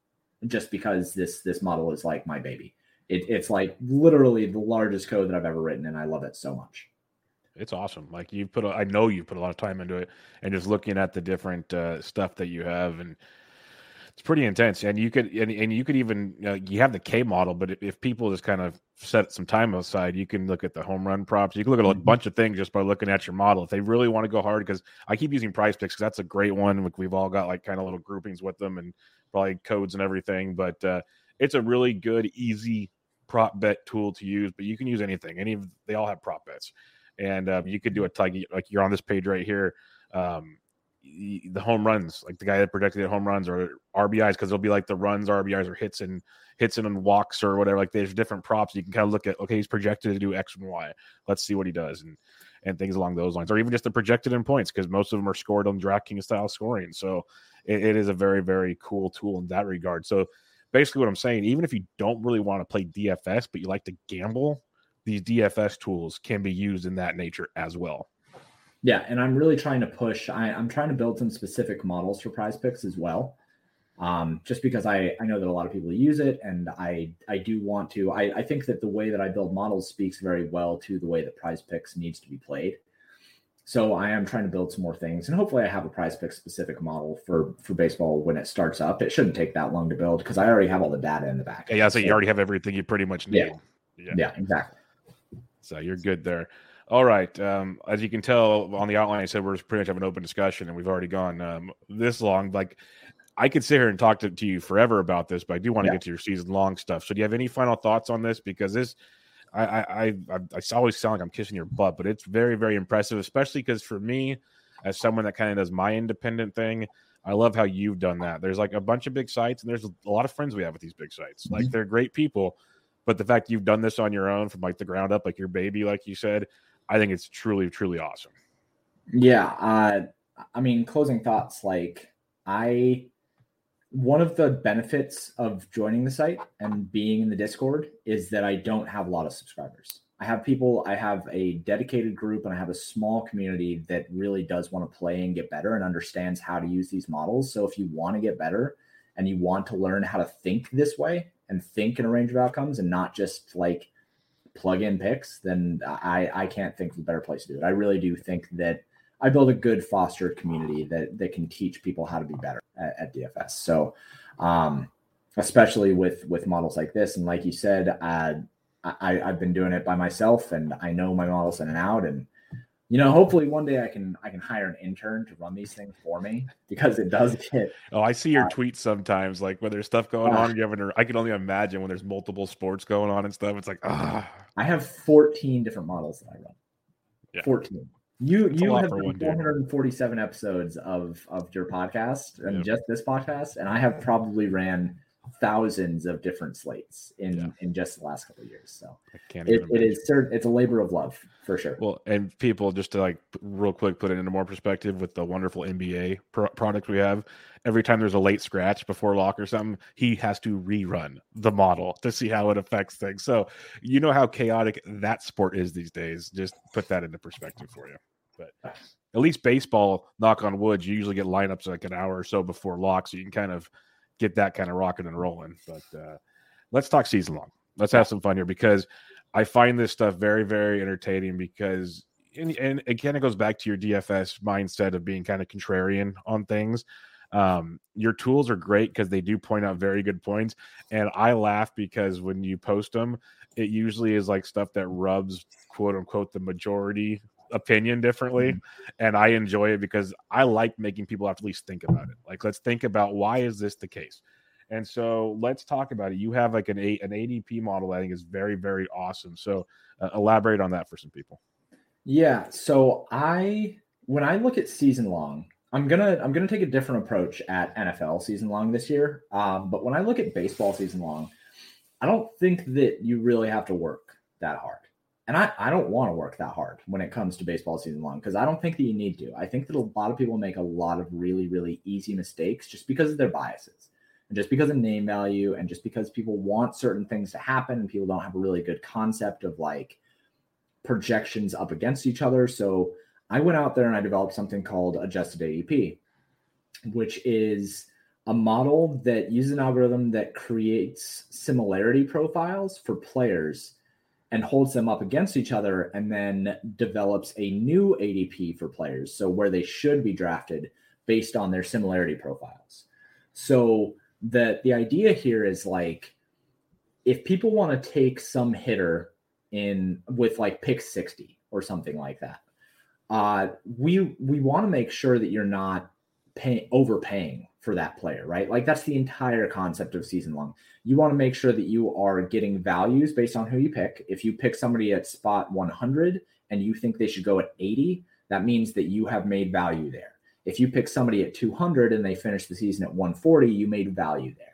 just because this this model is like my baby. It, it's like literally the largest code that I've ever written, and I love it so much
it's awesome. Like you put, a, I know you put a lot of time into it, and just looking at the different uh, stuff that you have, and it's pretty intense, and you could and, and you could even you, know, you have the K model, but if people just kind of set some time aside, you can look at the home run props. You can look at a mm-hmm. bunch of things just by looking at your model. If they really want to go hard, because I keep using Prize Picks because that's a great one. Like we've all got like kind of little groupings with them and probably codes and everything, but uh, it's a really good, easy prop bet tool to use. But you can use anything. Any of they all have prop bets, and um, you could do a like like you're on this page right here. Um, the home runs, like the guy that projected home runs or RBIs, because it'll be like the runs, RBIs, or hits and hits and walks or whatever. Like there's different props. You can kind of look at, okay, he's projected to do X and Y. Let's see what he does and and things along those lines, or even just the projected in points, because most of them are scored on DraftKings style scoring. So it, it is a very very cool tool in that regard. So basically, what I'm saying, even if you don't really want to play DFS, but you like to gamble, these DFS tools can be used in that nature as well.
Yeah, and I'm really trying to push. I, am trying to build some specific models for Prize Picks as well, um, just because I I know that a lot of people use it, and I I do want to. I I think that the way that I build models speaks very well to the way that Prize Picks needs to be played. So I am trying to build some more things, and hopefully I have a Prize Pick specific model for for baseball when it starts up. It shouldn't take that long to build because I already have all the data in the back.
Yeah, so, so you already have everything you pretty much need.
Yeah, yeah, yeah exactly.
So you're good there. All right. Um, as you can tell on the outline, I said we're pretty much have an open discussion, and we've already gone um, this long. Like, I could sit here and talk to, to you forever about this, but I do want to yeah. get to your season long stuff. So, do you have any final thoughts on this? Because this, I, I, I, I always sound like I'm kissing your butt, but it's very, very impressive, especially because for me, as someone that kind of does my independent thing, I love how you've done that. There's like a bunch of big sites, and there's a lot of friends we have with these big sites. Mm-hmm. Like, they're great people, but the fact you've done this on your own from like the ground up, like your baby, like you said, I think it's truly, truly awesome.
Yeah. Uh, I mean, closing thoughts like I, one of the benefits of joining the site and being in the Discord is that I don't have a lot of subscribers. I have people, I have a dedicated group and I have a small community that really does want to play and get better and understands how to use these models. So if you want to get better and you want to learn how to think this way and think in a range of outcomes and not just like plug in picks, then I, I can't think of a better place to do it. I really do think that I build a good fostered community that that can teach people how to be better at, at DFS. So, um, especially with with models like this, and like you said, uh, I, I've been doing it by myself and I know my models in and out. And, you know, hopefully one day I can I can hire an intern to run these things for me because it does get
Oh, I see your uh, tweets sometimes, like when there's stuff going uh, on, you have I can only imagine when there's multiple sports going on and stuff. It's like, ah
I have 14 different models that I run. Yeah. 14. You That's you have done 447 episodes of of your podcast and just this podcast, and I have probably ran thousands of different slates in yeah. in just the last couple of years. So it, it is it's a labor of love for sure.
Well, and people just to like real quick put it into more perspective with the wonderful NBA pro- product we have. Every time there's a late scratch before lock or something, he has to rerun the model to see how it affects things. So you know how chaotic that sport is these days. Just put that into perspective for you. But at least baseball, knock on wood, you usually get lineups like an hour or so before lock, so you can kind of get that kind of rocking and rolling. But uh, let's talk season long. Let's have some fun here because I find this stuff very, very entertaining because, and, and it goes back to your DFS mindset of being kind of contrarian on things. Um, your tools are great because they do point out very good points. And I laugh because when you post them, it usually is like stuff that rubs quote unquote the majority opinion differently mm-hmm. and i enjoy it because i like making people have to at least think about it. Like let's think about why is this the case? And so let's talk about it. You have like an a, an adp model i think is very very awesome. So uh, elaborate on that for some people.
Yeah. So i when i look at season long i'm gonna i'm gonna take a different approach at nfl season long this year. Um, but when i look at baseball season long i don't think that you really have to work that hard and I, I don't want to work that hard when it comes to baseball season long because I don't think that you need to. I think that a lot of people make a lot of really, really easy mistakes just because of their biases and just because of name value and just because people want certain things to happen and people don't have a really good concept of like projections up against each other. So I went out there and I developed something called adjusted ADP, which is a model that uses an algorithm that creates similarity profiles for players and holds them up against each other and then develops a new ADP for players. So where they should be drafted based on their similarity profiles. So the the idea here is like if people want to take some hitter in with like pick 60 or something like that, uh, we we want to make sure that you're not pay, overpaying for that player, right? Like that's the entire concept of season long. You want to make sure that you are getting values based on who you pick. If you pick somebody at spot 100 and you think they should go at 80, that means that you have made value there. If you pick somebody at 200 and they finish the season at 140, you made value there.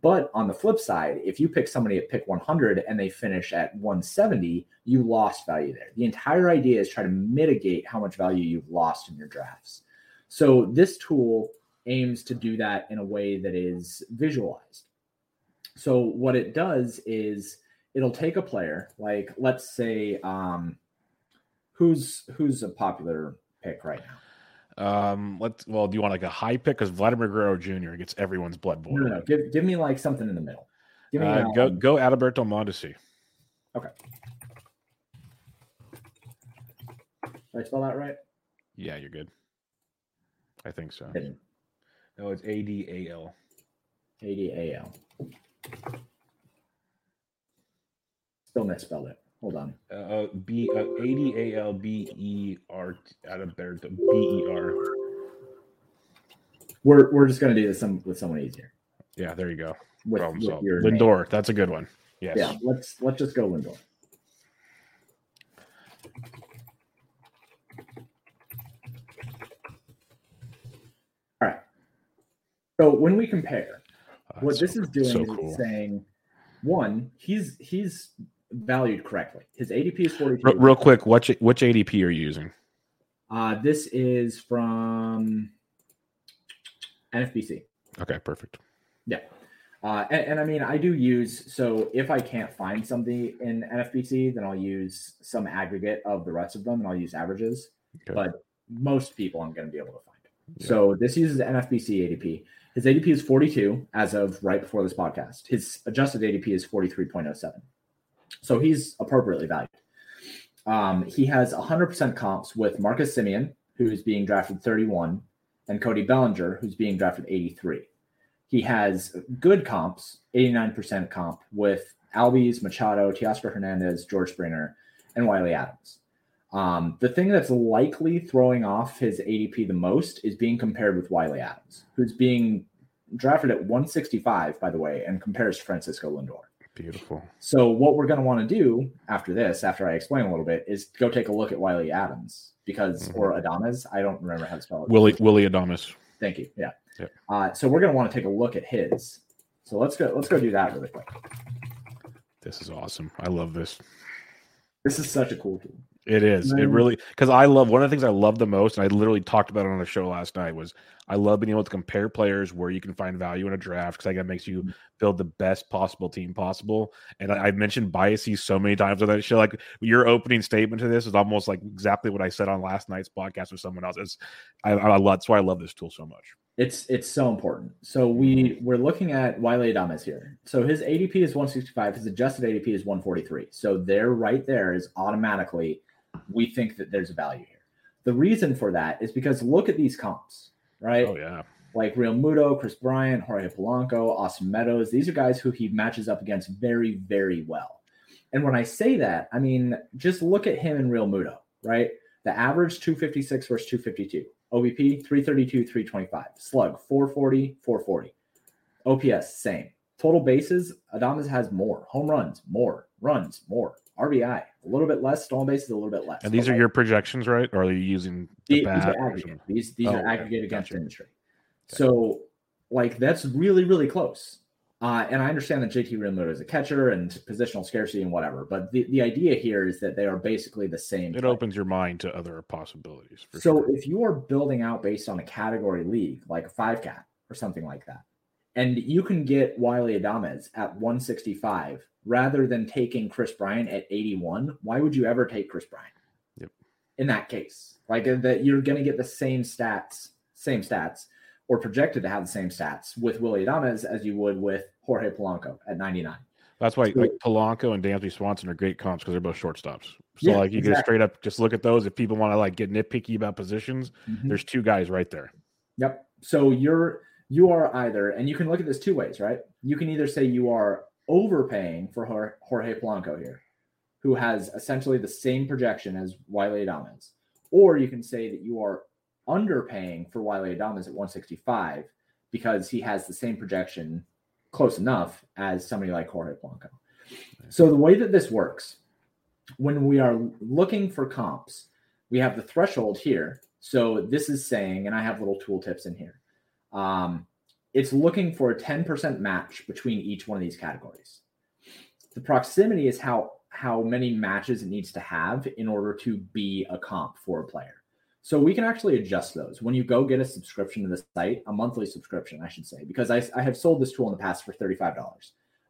But on the flip side, if you pick somebody at pick 100 and they finish at 170, you lost value there. The entire idea is try to mitigate how much value you've lost in your drafts. So this tool aims to do that in a way that is visualized. So what it does is it'll take a player, like let's say, um, who's who's a popular pick right now.
Um, let's. Well, do you want like a high pick? Because Vladimir Guerrero Jr. gets everyone's blood boiling.
No, no, give give me like something in the middle. Give
me uh, go go Adalberto Mondesi.
Okay. Did I spell that right?
Yeah, you're good. I think so. No, it's A D A L.
A D A L. Still misspelled it. Hold on.
Uh, uh B uh, A D A L B E R out of there. B E R.
We're we're just gonna do this some, with someone easier.
Yeah, there you go. With, with Lindor, name. that's a good one. Yes.
Yeah, let's let's just go Lindor. So when we compare, oh, what this so, is doing so cool. is saying, one, he's he's valued correctly. His ADP is 42.
Real, real quick, which which ADP are you using?
Uh, this is from NFBC.
Okay, perfect.
Yeah. Uh, and, and, I mean, I do use so if I can't find something in NFBC, then I'll use some aggregate of the rest of them, and I'll use averages. Okay. But most people, I'm going to be able to find. Yeah. So this uses NFBC ADP. His ADP is 42 as of right before this podcast. His adjusted ADP is 43.07. So he's appropriately valued. Um, he has 100% comps with Marcus Semien, who's being drafted 31, and Cody Bellinger, who's being drafted 83. He has good comps, 89% comp with Albies, Machado, Teoscar Hernandez, George Springer, and Wiley Adams. Um, the thing that's likely throwing off his ADP the most is being compared with Wiley Adams, who's being drafted at 165, by the way, and compares to Francisco Lindor.
Beautiful.
So what we're going to want to do after this, after I explain a little bit, is go take a look at Wiley Adams because mm-hmm. or Adames. I don't remember how to spell it.
Willy Willy Adames.
Thank you. Yeah. yeah. Uh, so we're going to want to take a look at his. So let's go. Let's go do that really quick.
This is awesome. I love this.
This is such a cool tool.
It is. It really because I love one of the things I love the most, and I literally talked about it on the show last night. Was I love being able to compare players where you can find value in a draft because I think it makes you mm-hmm. build the best possible team possible. And I, have mentioned biases so many times on that show. Like your opening statement to this is almost like exactly what I said on last night's podcast with someone else. It's I, I love that's why I love this tool so much.
It's it's so important. So we we're looking at Wiley Adames here. So his ADP is 165. His adjusted ADP is 143. So there, right there, is automatically we think that there's a value here. The reason for that is because look at these comps, right?
Oh yeah.
Like Real Muto, Kris Bryant, Jorge Polanco, Austin Meadows. These are guys who he matches up against very, very well. And when I say that, I mean just look at him and Realmuto, right? The average 256 versus 252. OBP 332, 325. Slug 440, 440. OPS same. Total bases, Adames has more. Home runs, more. Runs, more. RBI, a little bit less. Stolen bases, a little bit less.
And these are your projections, right? Or are you using
the these, these are aggregate. These, these oh, are aggregate okay. against gotcha. industry. Okay. So, like, that's really, really close. Uh, and I understand that JT Realmuto is a catcher and positional scarcity and whatever, but the, the idea here is that they are basically the same.
It play. opens your mind to other possibilities.
so sure. if you are building out based on a category league, like a five cat or something like that, and you can get Wiley Adames at 165 rather than taking Kris Bryant at 81, why would you ever take Kris Bryant?
Yep.
In that case, like uh, that, you're going to get the same stats, same stats, or projected to have the same stats with Willy Adames as you would with Jorge Polanco at 99.
That's why so, like Polanco and Dansby Swanson are great comps because they're both shortstops. So yeah, like you exactly. can straight up just look at those. If people want to like get nitpicky about positions, mm-hmm. there's two guys right there.
Yep. So you're you are either, and you can look at this two ways, right? You can either say you are overpaying for Jorge Polanco here, who has essentially the same projection as Wiley Adames, or you can say that you are underpaying for Wiley Adames at 165 because he has the same projection close enough as somebody like Jorge Polanco. So the way that this works, when we are looking for comps, we have the threshold here. So this is saying, and I have little tooltips in here. Um, it's looking for a 10% match between each one of these categories. The proximity is how how many matches it needs to have in order to be a comp for a player. So we can actually adjust those when you go get a subscription to the site, a monthly subscription, I should say, because I, I have sold this tool in the past for $35.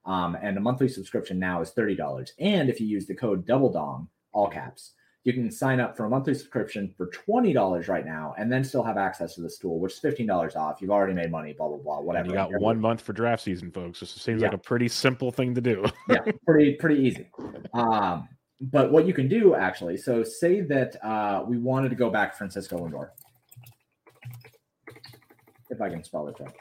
Um, and a monthly subscription now is $30. And if you use the code double dong, all caps, you can sign up for a monthly subscription for $20 right now and then still have access to this tool, which is $15 off. You've already made money, blah, blah, blah, whatever.
And you got one month for draft season, folks. This seems yeah. like a pretty simple thing to do.
yeah, pretty, pretty easy. Um, but what you can do actually, so say that uh, we wanted to go back Francisco Lindor. If I can spell it right.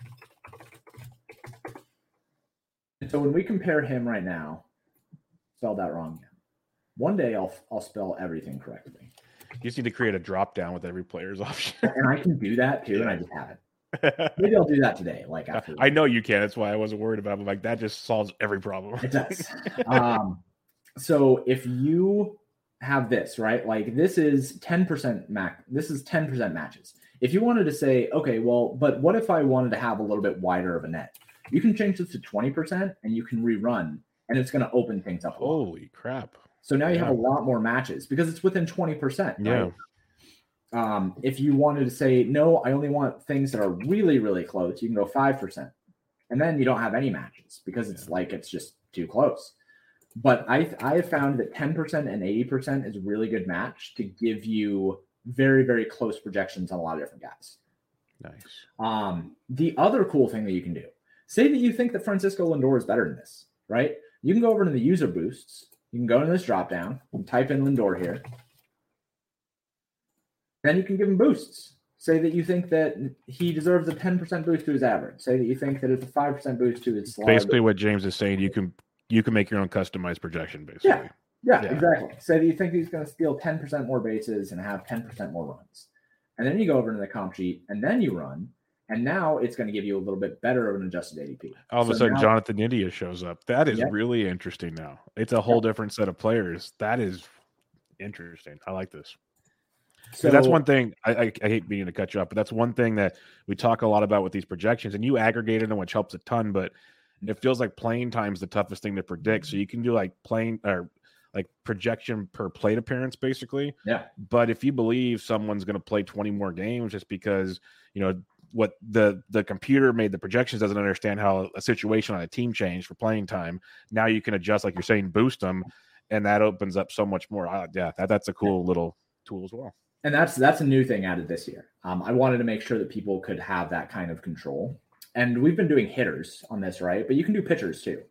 so when we compare him right now, spelled that wrong. One day I'll I'll spell everything correctly.
You just need to create a drop down with every player's option.
and I can do that too, and I just haven't. Maybe I'll do that today. Like after
I know you can. That's why I wasn't worried about it. Like that just solves every problem.
it does. um, so if you have this right, like this is ten percent mac. This is ten percent matches. If you wanted to say, okay, well, but what if I wanted to have a little bit wider of a net? You can change this to twenty percent, and you can rerun, and it's going to open things up.
Holy crap!
So now you yeah. have a lot more matches because it's within 20%.
Yeah.
Um, if you wanted to say, no, I only want things that are really, really close, you can go 5%. and then you don't have any matches because it's like it's just too close. But I I have found that 10% and 80% is a really good match to give you very very close projections on a lot of different guys.
Nice.
Um, the other cool thing that you can do, say that you think that Francisco Lindor is better than this, right? You can go over to the user boosts. You can go into this drop down and type in Lindor here. Then you can give him boosts. Say that you think that he deserves a 10% boost to his average. Say that you think that it's a 5% boost to his slide.
Basically, what James is saying, you can you can make your own customized projection, basically.
Yeah. Yeah, yeah. exactly. Say that you think he's going to steal 10% more bases and have 10% more runs. And then you go over into the comp sheet and then you run. And now it's going to give you a little bit better of an adjusted ADP.
All of so a sudden, now, Jonathan India shows up. That is really interesting now. It's a whole different set of players. That is interesting. I like this. So that's one thing. I, I, I, hate being to cut you up, but that's one thing that we talk a lot about with these projections, and you aggregate them, which helps a ton. But it feels like playing time is the toughest thing to predict. So you can do like playing or like projection per plate appearance, basically.
Yeah.
But if you believe someone's going to play 20 more games just because you know what the the computer made the projections doesn't understand how a situation on a team changed for playing time. Now you can adjust, like you're saying, boost them, and that opens up so much more. Uh, yeah, that, that's a cool little tool as well
and that's that's a new thing added this year. Um, I wanted to make sure that people could have that kind of control, and we've been doing hitters on this, right? But you can do pitchers too.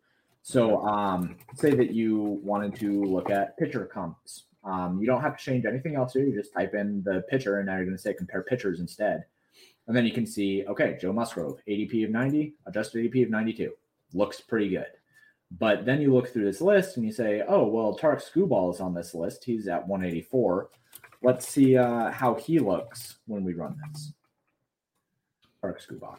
So, um, say that you wanted to look at pitcher comps. Um, you don't have to change anything else here. You just type in the pitcher, and now you're going to say compare pitchers instead. And then you can see, okay, Joe Musgrove, ADP of 90, adjusted ADP of 92. Looks pretty good. But then you look through this list and you say, oh, well, Tarik Skubal is on this list. He's at 184. Let's see uh, how he looks when we run this. Tarik Skubal.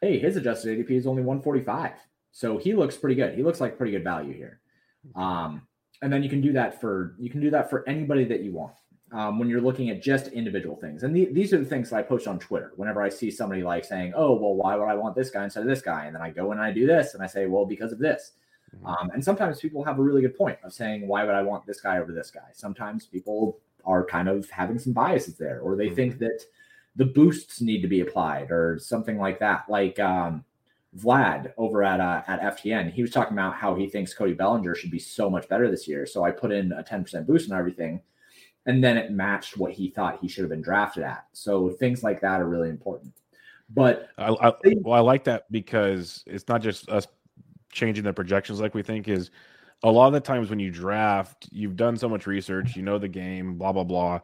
Hey, his adjusted ADP is only 145. So he looks pretty good. He looks like pretty good value here. Um, and then you can do that for you can do that for anybody that you want um, when you're looking at just individual things. And the, these are the things that I post on Twitter. Whenever I see somebody like saying, "Oh, well, why would I want this guy instead of this guy?" and then I go and I do this, and I say, "Well, because of this." Mm-hmm. Um, and sometimes people have a really good point of saying, why would I want this guy over this guy? Sometimes people are kind of having some biases there, or they mm-hmm. think that the boosts need to be applied or something like that. Like um, Vlad over at uh, at FTN, he was talking about how he thinks Cody Bellinger should be so much better this year. So I put in a 10% boost and everything, and then it matched what he thought he should have been drafted at. So things like that are really important. But
I, I well, I like that because it's not just us changing the projections like we think is a lot of the times when you draft, you've done so much research, you know the game, blah blah blah.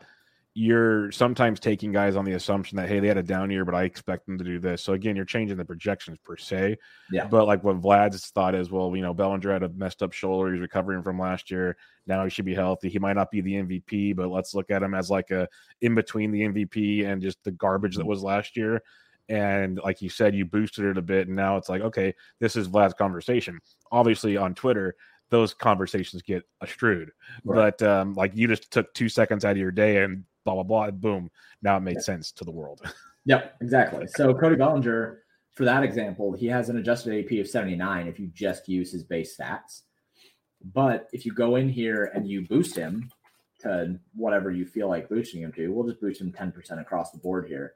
You're sometimes taking guys on the assumption that hey, they had a down year, but I expect them to do this. So again, you're changing the projections per se.
Yeah.
But like what Vlad's thought is, well, you know, Bellinger had a messed up shoulder. He's recovering from last year. Now he should be healthy. He might not be the MVP, but let's look at him as like a in between the MVP and just the garbage that was last year and like you said you boosted it a bit and now it's like okay this is vlad's conversation obviously on twitter those conversations get strewed right. but um, like you just took two seconds out of your day and blah blah blah boom now it made yeah. sense to the world
yep exactly so cody bellinger for that example he has an adjusted ap of 79 if you just use his base stats but if you go in here and you boost him to whatever you feel like boosting him to we'll just boost him 10% across the board here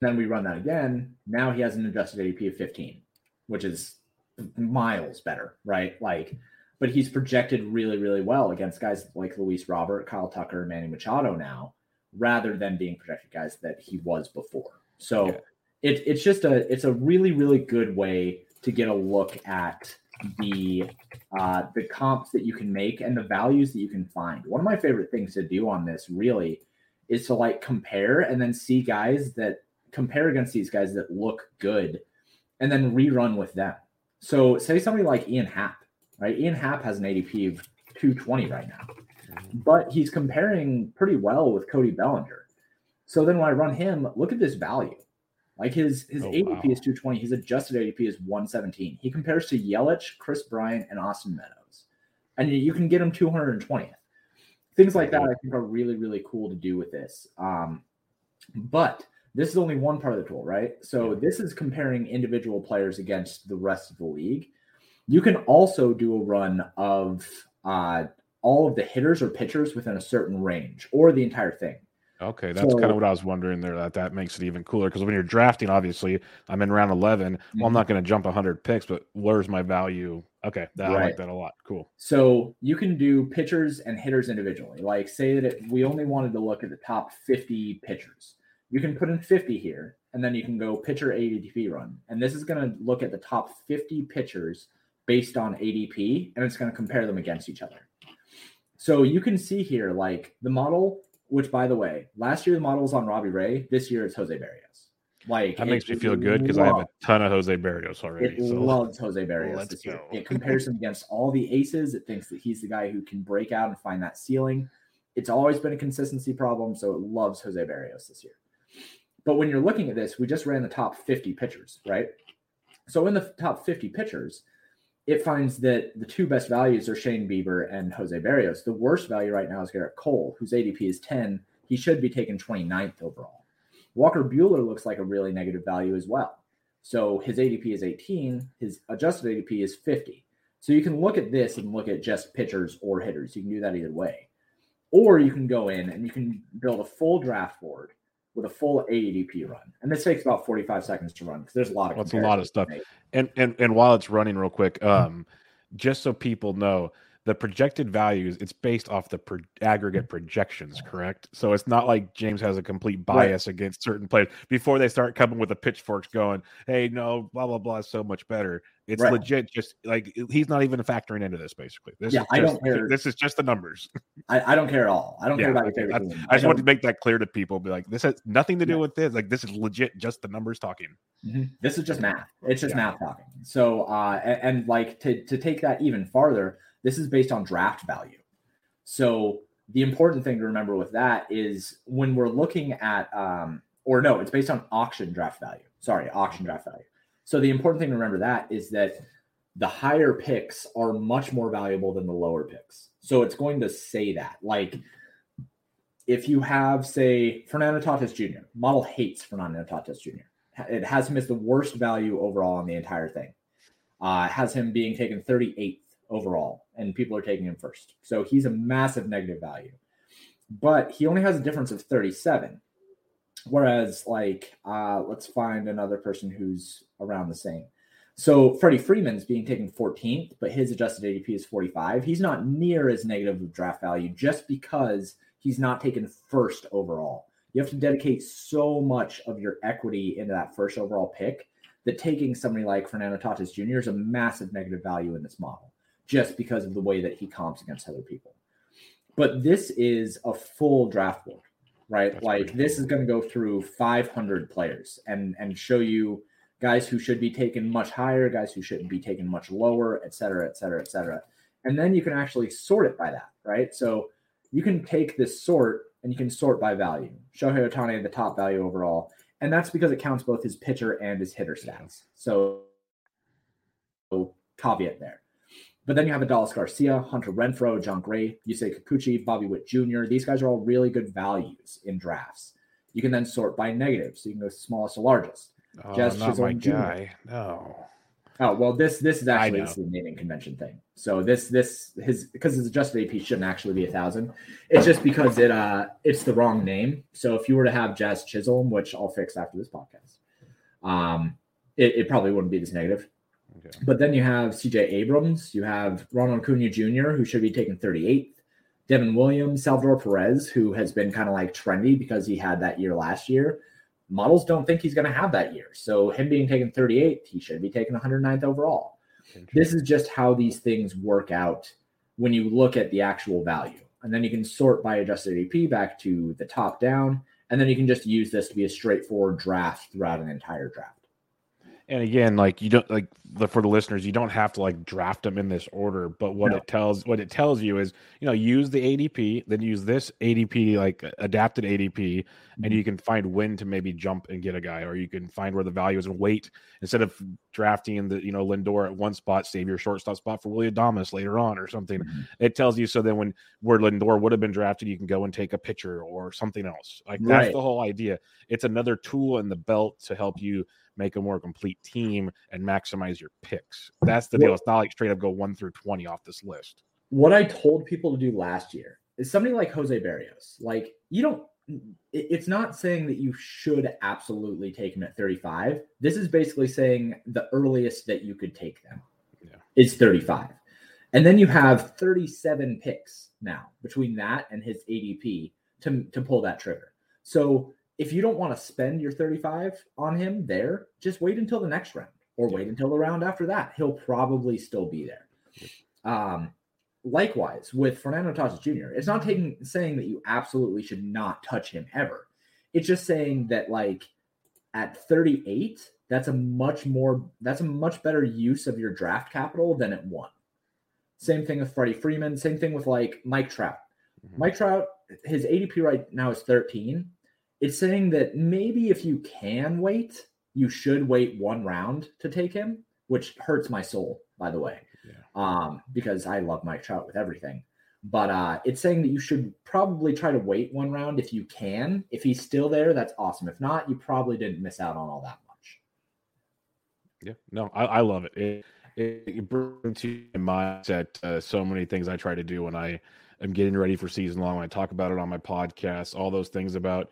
Then we run that again. Now he has an adjusted AP of 15, which is miles better, right? Like, but he's projected really, really well against guys like Luis Robert, Kyle Tucker, Manny Machado now, rather than being projected guys that he was before. So okay. it, it's just a it's a really, really good way to get a look at the uh, the comps that you can make and the values that you can find. One of my favorite things to do on this really is to like compare and then see guys that compare against these guys that look good and then rerun with them. So say somebody like Ian Happ, right? Ian Happ has an ADP of 220 right now, but he's comparing pretty well with Cody Bellinger. So then when I run him, look at this value. Like his his oh, ADP wow. is 220. His adjusted ADP is 117. He compares to Yelich, Kris Bryant, and Austin Meadows. And you can get him 220th. Things like that I think are really, really cool to do with this. Um, but this is only one part of the tool, right? So this is comparing individual players against the rest of the league. You can also do a run of uh, all of the hitters or pitchers within a certain range or the entire thing.
Okay, that's so, kind of what I was wondering there. That that makes it even cooler because when you're drafting, obviously, I'm in round 11. Mm-hmm. Well, I'm mm-hmm. not going to jump 100 picks, but where's my value? Okay, that, right. I like that a lot. Cool.
So you can do pitchers and hitters individually. Like, say that it, we only wanted to look at the top 50 pitchers. You can put in 50 here, and then you can go pitcher ADP run, and this is going to look at the top 50 pitchers based on ADP, and it's going to compare them against each other. So you can see here, like the model, which by the way, last year the model was on Robbie Ray. This year it's Jose Berrios. Like
that makes me feel good because I have a ton of Jose Berrios already.
It so. loves Jose Berrios Let's this year. Go. It compares him against all the aces. It thinks that he's the guy who can break out and find that ceiling. It's always been a consistency problem, so it loves Jose Berrios this year. But when you're looking at this, we just ran the top 50 pitchers, right? So in the top 50 pitchers, it finds that the two best values are Shane Bieber and Jose Berrios. The worst value right now is Gerrit Cole, whose ADP is 10. He should be taken 29th overall. Walker Buehler looks like a really negative value as well. So his ADP is 18, his adjusted ADP is 50. So you can look at this and look at just pitchers or hitters. You can do that either way. Or you can go in and you can build a full draft board with a full AEDP run. And this takes about 45 seconds to run because there's a lot of
That's a lot of stuff. And and and while it's running real quick, um, just so people know, the projected values it's based off the pro- aggregate projections correct so it's not like james has a complete bias right. against certain players before they start coming with the pitchforks going hey no blah blah blah is so much better it's right. legit just like he's not even factoring into this basically this yeah, is just, I don't care. this is just the numbers
I, I don't care at all i don't yeah, care about okay.
I, I, just want to make that clear to people be like this has nothing to do yeah. with this like this is legit just the numbers talking
mm-hmm. this is just math it's just math talking so uh and, and like to to take that even farther this is based on draft value. So the important thing to remember with that is when we're looking at, um, or no, it's based on auction draft value. Sorry, auction draft value. So the important thing to remember that is that the higher picks are much more valuable than the lower picks. So it's going to say that. Like if you have, say, Fernando Tatis Jr., model hates Fernando Tatis Jr. It has him as the worst value overall on the entire thing. Uh, has him being taken 38th overall, and people are taking him first. So he's a massive negative value. But he only has a difference of 37. Whereas, like, uh, let's find another person who's around the same. So Freddie Freeman's being taken 14th, but his adjusted ADP is 45. He's not near as negative of draft value just because he's not taken first overall. You have to dedicate so much of your equity into that first overall pick that taking somebody like Fernando Tatis Jr. is a massive negative value in this model just because of the way that he comps against other people. But this is a full draft board, right? That's like this is going to go through 500 players and and show you guys who should be taken much higher, guys who shouldn't be taken much lower, et cetera, et cetera, et cetera. And then you can actually sort it by that, right? So you can take this sort and you can sort by value. Shohei Ohtani the top value overall, and that's because it counts both his pitcher and his hitter stats. So, so caveat there. But then you have Adolis Garcia, Hunter Renfroe, Jon Gray, Yusei Kikuchi, Bobby Witt Jr. These guys are all really good values in drafts. You can then sort by negative, so you can go smallest to largest.
Oh, Jazz not Chisholm my Jr. guy. No.
Oh well, this this is actually this is the naming convention thing. So this this his because his adjusted AP shouldn't actually be a thousand. It's just because it uh it's the wrong name. So if you were to have Jazz Chisholm, which I'll fix after this podcast, um, it, it probably wouldn't be this negative. Okay. But then you have CJ Abrams, you have Ronald Acuna Jr., who should be taken 38th, Devin Williams, Salvador Perez, who has been kind of like trendy because he had that year last year. Models don't think he's going to have that year. So him being taken 38th, he should be taken 109th overall. This is just how these things work out when you look at the actual value. And then you can sort by adjusted AP back to the top down. And then you can just use this to be a straightforward draft throughout an entire draft
and again like you don't like the, for the listeners you don't have to like draft them in this order but what no. it tells what it tells you is you know use the adp then use this adp like adapted adp mm-hmm. and you can find when to maybe jump and get a guy or you can find where the value is and wait instead of drafting the you know lindor at one spot save your shortstop spot for willy adames later on or something mm-hmm. it tells you so then when where lindor would have been drafted you can go and take a pitcher or something else like right. that's the whole idea it's another tool in the belt to help you make a more complete team, and maximize your picks. That's the deal. It's not like straight up go one through 20 off this list.
What I told people to do last year is somebody like Jose Berrios. Like, you don't, it's not saying that you should absolutely take him at 35. This is basically saying the earliest that you could take them yeah. is 35. And then you have 37 picks now between that and his ADP to, to pull that trigger. So if you don't want to spend your 35 on him there, just wait until the next round or wait until the round after that. He'll probably still be there. Um, likewise with Fernando Tatis Jr., it's not taking saying that you absolutely should not touch him ever. It's just saying that like at 38, that's a much more that's a much better use of your draft capital than at one. Same thing with Freddie Freeman. Same thing with like Mike Trout. Mm-hmm. Mike Trout, his ADP right now is 13. It's saying that maybe if you can wait, you should wait one round to take him, which hurts my soul, by the way, yeah. um, because I love Mike Trout with everything. But uh, it's saying that you should probably try to wait one round if you can. If he's still there, that's awesome. If not, you probably didn't miss out on all that much.
Yeah, no, I, I love it. it it brings to my mindset uh, so many things I try to do when I am getting ready for season long. When I talk about it on my podcast, all those things about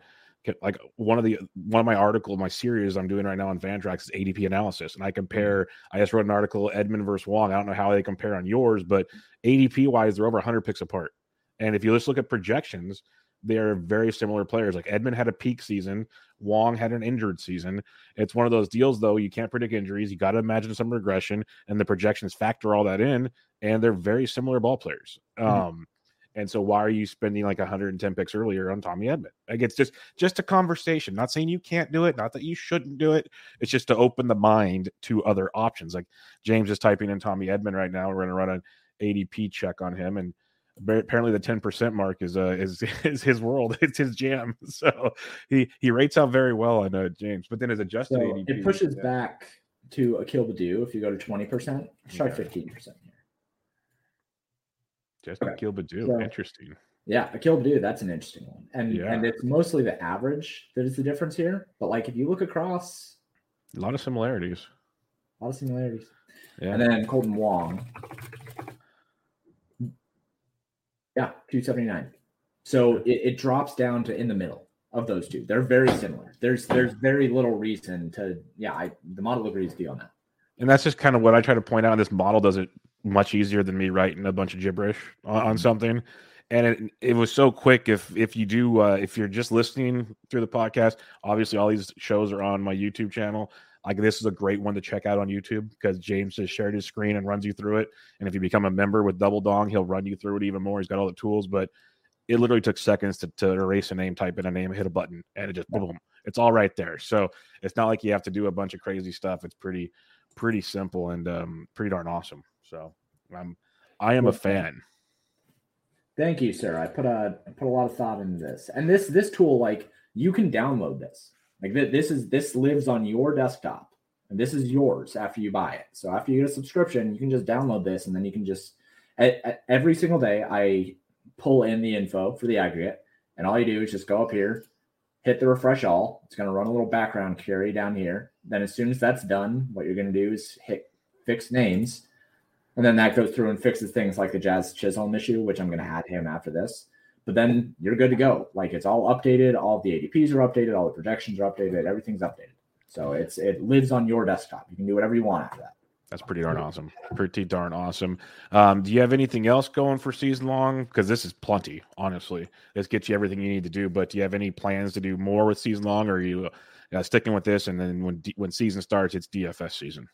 like one of the one of my article, my series I'm doing right now on Fantrax is ADP analysis, and I mm-hmm. compare. I just wrote an article Edman versus Wong. I don't know how they compare on yours, but ADP wise, they're over 100 picks apart. And if you just look at projections, they're very similar players. Like Edman had a peak season, Wong had an injured season. It's one of those deals, though. You can't predict injuries. You got to imagine some regression, and the projections factor all that in. And they're very similar ball players. Mm-hmm. Um, and so, why are you spending like 110 picks earlier on Tommy Edman? Like, it's just just a conversation. Not saying you can't do it, not that you shouldn't do it. It's just to open the mind to other options. Like James is typing in Tommy Edman right now. We're going to run an ADP check on him, and apparently the 10% mark is uh is is his world it's his jam so he he rates out very well on uh, james but then his adjusted so ADP,
it pushes yeah. back to Akil Baddoo if you go to 20% try 15% here
just okay. Akil Baddoo so, interesting
yeah Akil Baddoo that's an interesting one and yeah. and it's mostly the average that is the difference here but like if you look across
a lot of similarities
a lot of similarities yeah and then Kolten Wong yeah, 279. So it, it, drops down to in the middle of those two. They're very similar. There's there's very little reason to yeah, I the model agrees with you on that.
And that's just kind of what I try to point out. This model does it much easier than me writing a bunch of gibberish on, on mm-hmm. something. And it, it was so quick. If if you do uh, if you're just listening through the podcast, obviously all these shows are on my YouTube channel. Like this is a great one to check out on YouTube because James has shared his screen and runs you through it. And if you become a member with Double Dong, he'll run you through it even more. He's got all the tools, but it literally took seconds to, to erase a name, type in a name, hit a button, and it just boom. It's all right there. So it's not like you have to do a bunch of crazy stuff. It's pretty, pretty simple and um, pretty darn awesome. So I'm, I am a fan.
Thank you, sir. I put a I put a lot of thought into this, and this this tool, like you can download this. Like this is this lives on your desktop and this is yours after you buy it. So after you get a subscription, you can just download this and then you can just at, at every single day I pull in the info for the aggregate and all you do is just go up here, hit the refresh all. It's going to run a little background query down here. Then as soon as that's done, what you're going to do is hit fix names. And then that goes through and fixes things like the Jazz Chisholm issue, which I'm going to add him after this but then you're good to go. Like it's all updated, all the ADPs are updated, all the projections are updated, everything's updated. So it's it lives on your desktop. You can do whatever you want after that.
That's pretty darn awesome. Pretty darn awesome. Um, do you have anything else going for season long? Because this is plenty, honestly. This gets you everything you need to do. But do you have any plans to do more with season long, or are you uh, sticking with this? And then when when season starts, it's DFS season.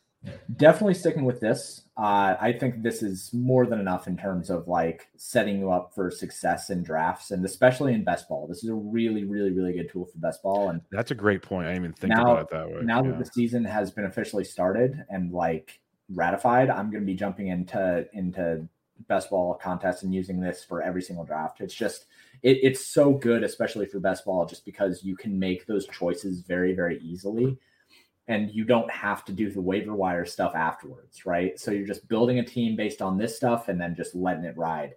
Definitely sticking with this. Uh, I think this is more than enough in terms of like setting you up for success in drafts and especially in best ball. This is a really, really, really good tool for best ball. And
that's a great point. I didn't even think now, about it that way.
Now yeah. that the season has been officially started and like ratified, I'm going to be jumping into into best ball contests and using this for every single draft. It's just it, it's so good, especially for best ball, just because you can make those choices very, very easily and you don't have to do the waiver wire stuff afterwards, right? So you're just building a team based on this stuff and then just letting it ride.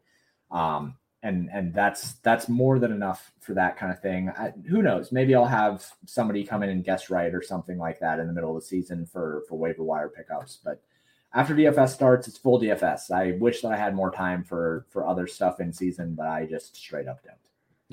Um, and and that's that's more than enough for that kind of thing. I, who knows? Maybe I'll have somebody come in and guess right or something like that in the middle of the season for for waiver wire pickups. But after DFS starts, it's full DFS. I wish that I had more time for for other stuff in season, but I just straight up don't.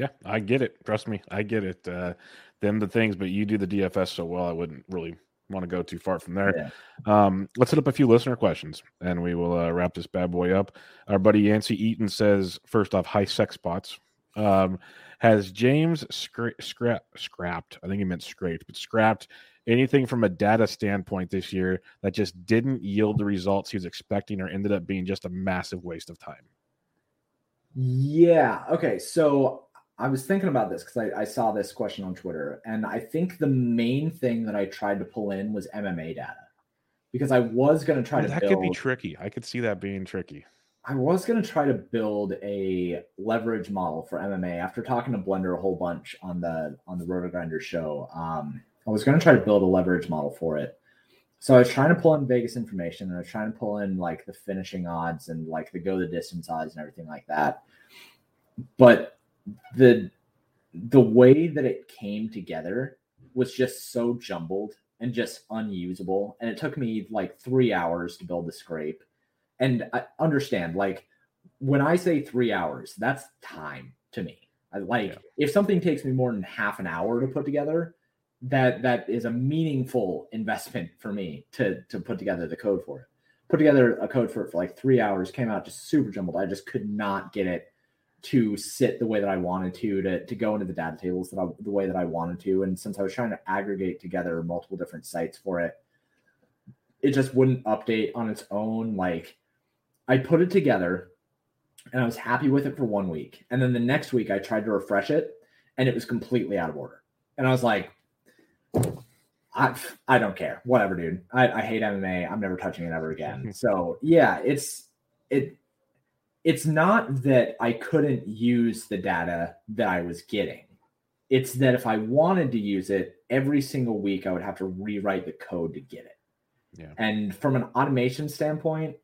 Yeah, I get it. Trust me, I get it. Uh, them the things, but you do the DFS so well, I wouldn't really want to go too far from there. Yeah. Um, let's hit up a few listener questions, and we will uh, wrap this bad boy up. Our buddy Yancey Eaton says, first off, high sex spots. Um, has James scra- scrap scrapped? I think he meant scraped, but scrapped anything from a data standpoint this year that just didn't yield the results he was expecting, or ended up being just a massive waste of time.
Yeah. Okay. So I was thinking about this because I, I, saw this question on Twitter, and I think the main thing that I tried to pull in was MMA data because I was going to try to.
That
build,
could be tricky. I could see that being tricky.
I was going to try to build a leverage model for MMA after talking to Blender a whole bunch on the on the RotoGrinder show. Um, I was going to try to build a leverage model for it. So I was trying to pull in Vegas information and I was trying to pull in like the finishing odds and like the go the distance odds and everything like that. But the the way that it came together was just so jumbled and just unusable. And it took me like three hours to build the scrape. And I understand, like when I say three hours, that's time to me. I like yeah. if something takes me more than half an hour to put together, that that is a meaningful investment for me to to put together the code for it. Put together a code for it for like three hours, came out just super jumbled. I just could not get it to sit the way that I wanted to, to to go into the data tables that I, the way that I wanted to. And since I was trying to aggregate together multiple different sites for it, it just wouldn't update on its own. Like I put it together and I was happy with it for one week. And then the next week I tried to refresh it and it was completely out of order. And I was like, I I don't care. Whatever, dude. I, I hate MMA. I'm never touching it ever again. So yeah, it's it it's not that I couldn't use the data that I was getting. It's that if I wanted to use it every single week, I would have to rewrite the code to get it. Yeah. And from an automation standpoint,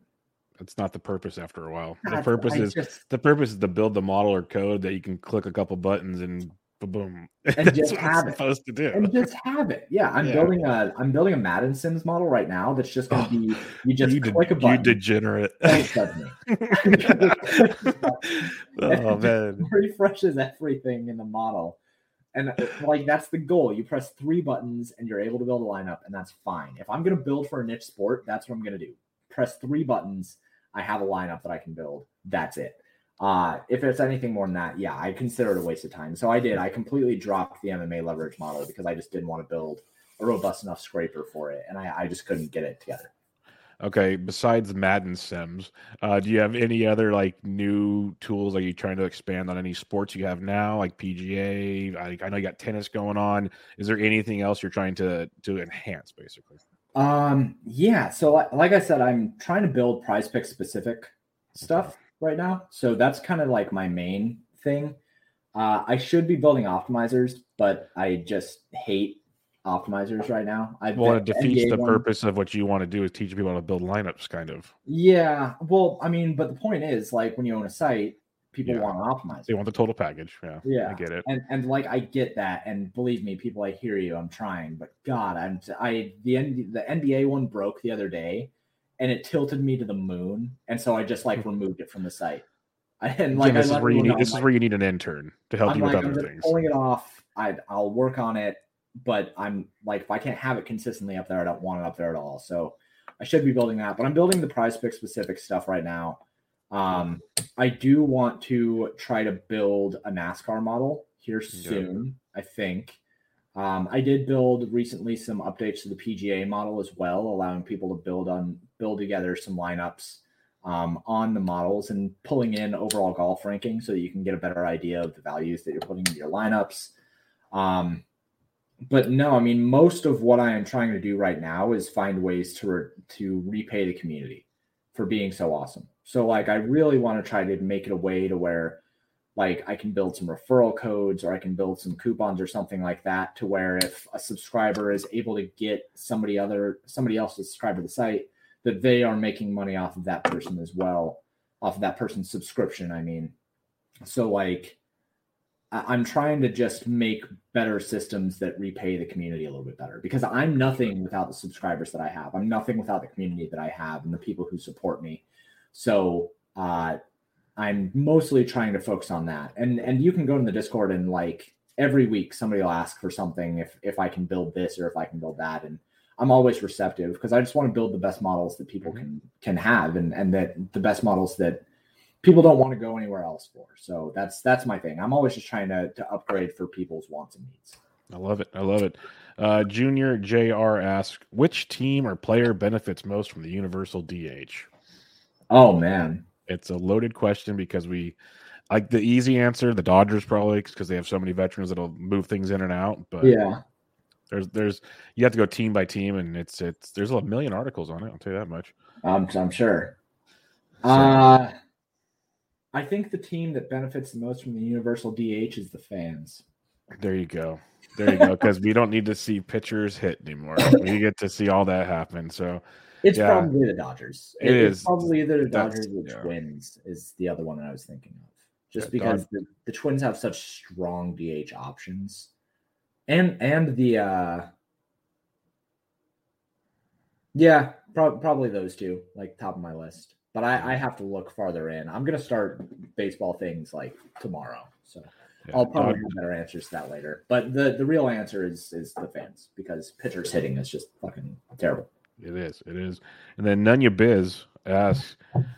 it's not the purpose after a while. The purpose I is just, the purpose is to build the model or code that you can click a couple buttons and boom
and just have it. supposed to do. And just have it. Yeah i'm yeah. building a i'm building a madden sims model right now that's just going to oh, be you just you click de- a button.
you degenerate
oh man. refreshes everything in the model. And uh, like that's the goal. You press three buttons and you're able to build a lineup and that's fine. If i'm going to build for a niche sport that's what i'm going to do. Press three buttons i have a lineup that i can build. That's it uh, if it's anything more than that, yeah, I consider it a waste of time. So I did. I completely dropped the MMA leverage model because I just didn't want to build a robust enough scraper for it, and I, I just couldn't get it together.
Okay. Besides Madden Sims, uh, do you have any other like new tools? Are you trying to expand on any sports you have now, like PGA? I, I know you got tennis going on. Is there anything else you're trying to to enhance, basically?
Um. Yeah. So, like, like I said, I'm trying to build Prize Pick specific stuff right now. So that's kind of like my main thing. Uh, I should be building optimizers, but I just hate optimizers right now.
I well, it defeats NBA the one. purpose of what you want to do is teach people how to build lineups, kind of.
Yeah. Well, I mean, but the point is, like, when you own a site, people yeah. want to optimize.
They want the total package. Yeah.
Yeah.
I get it.
And and like I get that. And believe me, people, I hear you. I'm trying, but God, I'm I the N, the NBA one broke the other day, and it tilted me to the moon. And so I just like hmm. removed it from the site.
And like, this, is where, you need, this like, is where you need an intern to help I'm you like, with other things.
Pulling it off, I, I'll work on it, but I'm like, if I can't have it consistently up there, I don't want it up there at all. So I should be building that, but I'm building the prize pick specific stuff right now. Um, I do want to try to build a NASCAR model here soon, I think. Um, I did build recently some updates to the PGA model as well, allowing people to build on build together some lineups um, on the models and pulling in overall golf ranking so you can get a better idea of the values that you're putting into your lineups. Um, but no, I mean most of what I am trying to do right now is find ways to re- to repay the community for being so awesome. So like I really want to try to make it a way to where like I can build some referral codes or I can build some coupons or something like that to where if a subscriber is able to get somebody other somebody else to subscribe to the site that they are making money off of that person as well off of that person's subscription I mean so like I'm trying to just make better systems that repay the community a little bit better because I'm nothing without the subscribers that I have. I'm nothing without the community that I have and the people who support me. So, uh, I'm mostly trying to focus on that. And and you can go in the Discord and like every week somebody will ask for something if if I can build this or if I can build that. And I'm always receptive because I just want to build the best models that people mm-hmm. can can have and and that the best models that people don't want to go anywhere else for. So that's that's my thing. I'm always just trying to to upgrade for people's wants and needs.
I love it. I love it. Uh, Junior JR asks, which team or player benefits most from the universal DH?
Oh man,
it's a loaded question because we like the easy answer. The Dodgers probably because they have so many veterans that'll move things in and out. But
yeah,
there's there's you have to go team by team, and it's it's there's a million articles on it. I'll tell you that much.
Um, I'm sure. So, uh, I think the team that benefits the most from the universal DH is the fans.
There you go. There you go. Because we don't need to see pitchers hit anymore. We get to see all that happen. So
it's yeah. probably the Dodgers.
It, it is
probably either the Dodgers or the yeah. Twins is the other one that I was thinking of. Just yeah, because the, the Twins have such strong DH options. And and the uh yeah, pro- probably those two, like top of my list. But I, I have to look farther in. I'm gonna start baseball things like tomorrow. So yeah. I'll probably have better answers to that later. But the the real answer is is the fans because pitchers hitting is just fucking terrible.
It is. It is. And then Nunya Biz asks,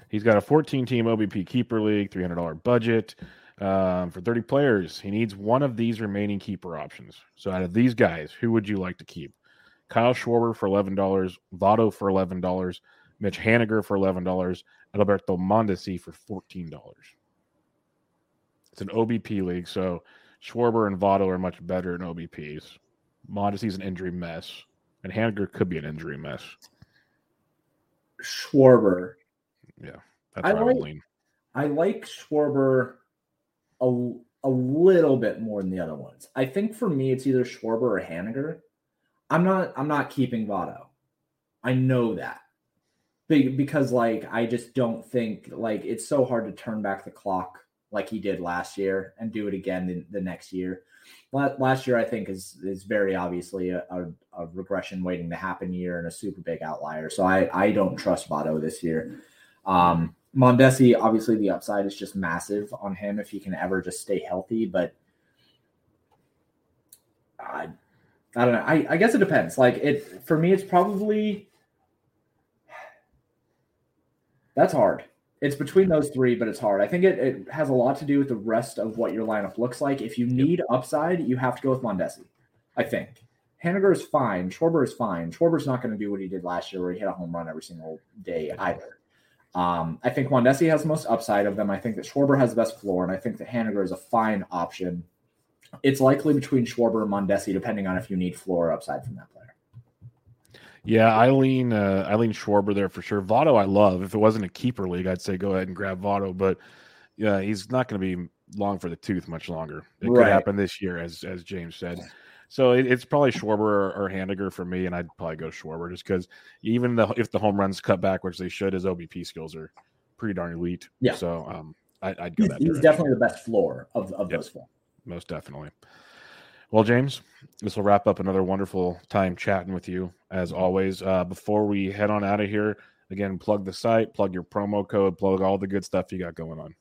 he's got a 14 team OBP keeper league, $300 budget um, for 30 players. He needs one of these remaining keeper options. So out of these guys, who would you like to keep? Kyle Schwarber for $11, Votto for $11, Mitch Haniger for $11, Alberto Mondesi for $14. It's an OBP league, so Schwarber and Votto are much better in OBPs. Mondesi's an injury mess, and Haniger could be an injury mess.
Schwarber.
Yeah,
I like, I like Schwarber a, a little bit more than the other ones. I think for me, it's either Schwarber or Haniger. I'm not. I'm not keeping Votto. I know that because like I just don't think like it's so hard to turn back the clock like he did last year and do it again the, the next year. Last year, I think is is very obviously a, a, a, regression waiting to happen year and a super big outlier. So I I don't trust Votto this year. Um, Mondesi, obviously, the upside is just massive on him if he can ever just stay healthy. But I, I don't know. I, I guess it depends. Like it for me, it's probably that's hard. It's between those three, but it's hard. I think it, it has a lot to do with the rest of what your lineup looks like. If you need upside, you have to go with Mondesi. I think. Haniger is fine. Schwarber is fine. Schwarber's not going to do what he did last year, where he hit a home run every single day either. Um, I think Mondesi has the most upside of them. I think that Schwarber has the best floor, and I think that Haniger is a fine option. It's likely between Schwarber and Mondesi, depending on if you need floor or upside from that player.
Yeah, I lean uh, I lean Schwarber there for sure. Votto, I love. If it wasn't a keeper league, I'd say go ahead and grab Votto, but yeah, he's not going to be long for the tooth much longer. It right. could happen this year, as as James said. So it, it's probably Schwarber or, or Haniger for me, and I'd probably go Schwarber just because even the, if the home runs cut back, which they should, his OBP skills are pretty darn elite.
Yeah.
So um, I, would go
he's,
that.
He's definitely the best floor of, of yep. those four.
Most definitely. Well, James, this will wrap up another wonderful time chatting with you as always. Uh, before we head on out of here, again, plug the site, plug your promo code, plug all the good stuff you got going on.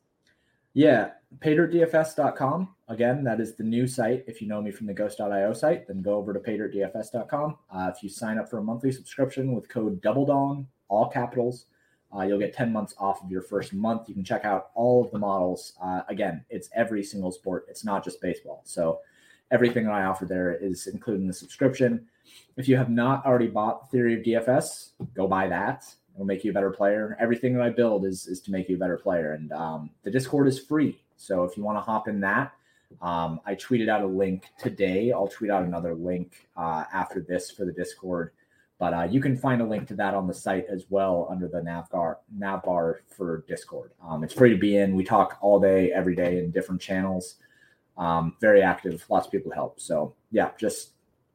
Yeah, paydirtdfs.com. Again, that is the new site. If you know me from the ghost.io site, then go over to paydirtdfs.com. Uh, if you sign up for a monthly subscription with code DoubleDong, all capitals, uh, you'll get 10 months off of your first month. You can check out all of the models. Uh, again, it's every single sport, it's not just baseball. So everything that I offer there is included in the subscription. If you have not already bought Theory of DFS, go buy that. It'll make you a better player. Everything that I build is is to make you a better player, and um, the Discord is free. So if you want to hop in that, um, I tweeted out a link today. I'll tweet out another link uh, after this for the Discord. But uh, you can find a link to that on the site as well under the navbar navbar for Discord. Um, it's free to be in. We talk all day, every day in different channels um, very active. Lots of people help. So yeah, just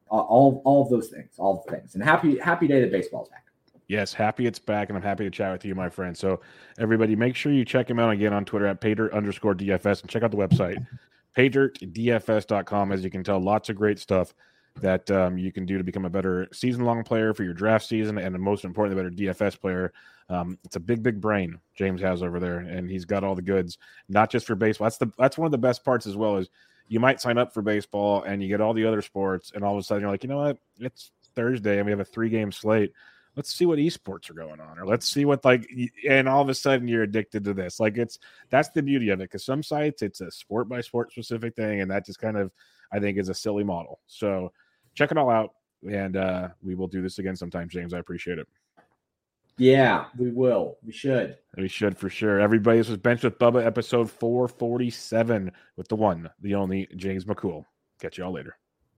all all of those things, all the things, and happy happy day that baseball's back.
Yes, happy it's back, and I'm happy to chat with you, my friend. So everybody, make sure you check him out again on Twitter at Paydirt underscore DFS and check out the website paydirtdfs.com. As you can tell, lots of great stuff that um, you can do to become a better season long player for your draft season, and most importantly, a better DFS player. Um, it's a big, big brain James has over there, and he's got all the goods, not just for baseball. That's the that's one of the best parts as well. Is you might sign up for baseball and you get all the other sports, and all of a sudden you're like, you know what? It's Thursday and we have a three game slate. Let's see what esports are going on, or let's see what like, and all of a sudden you're addicted to this. Like it's that's the beauty of it because some sites it's a sport by sport specific thing, and that just kind of I think is a silly model. So check it all out, and uh, we will do this again sometime, James. I appreciate it.
Yeah, we will. We should.
We should for sure. Everybody, this was Bench with Bubba, episode 447 with the one, the only James McCool. Catch y'all later.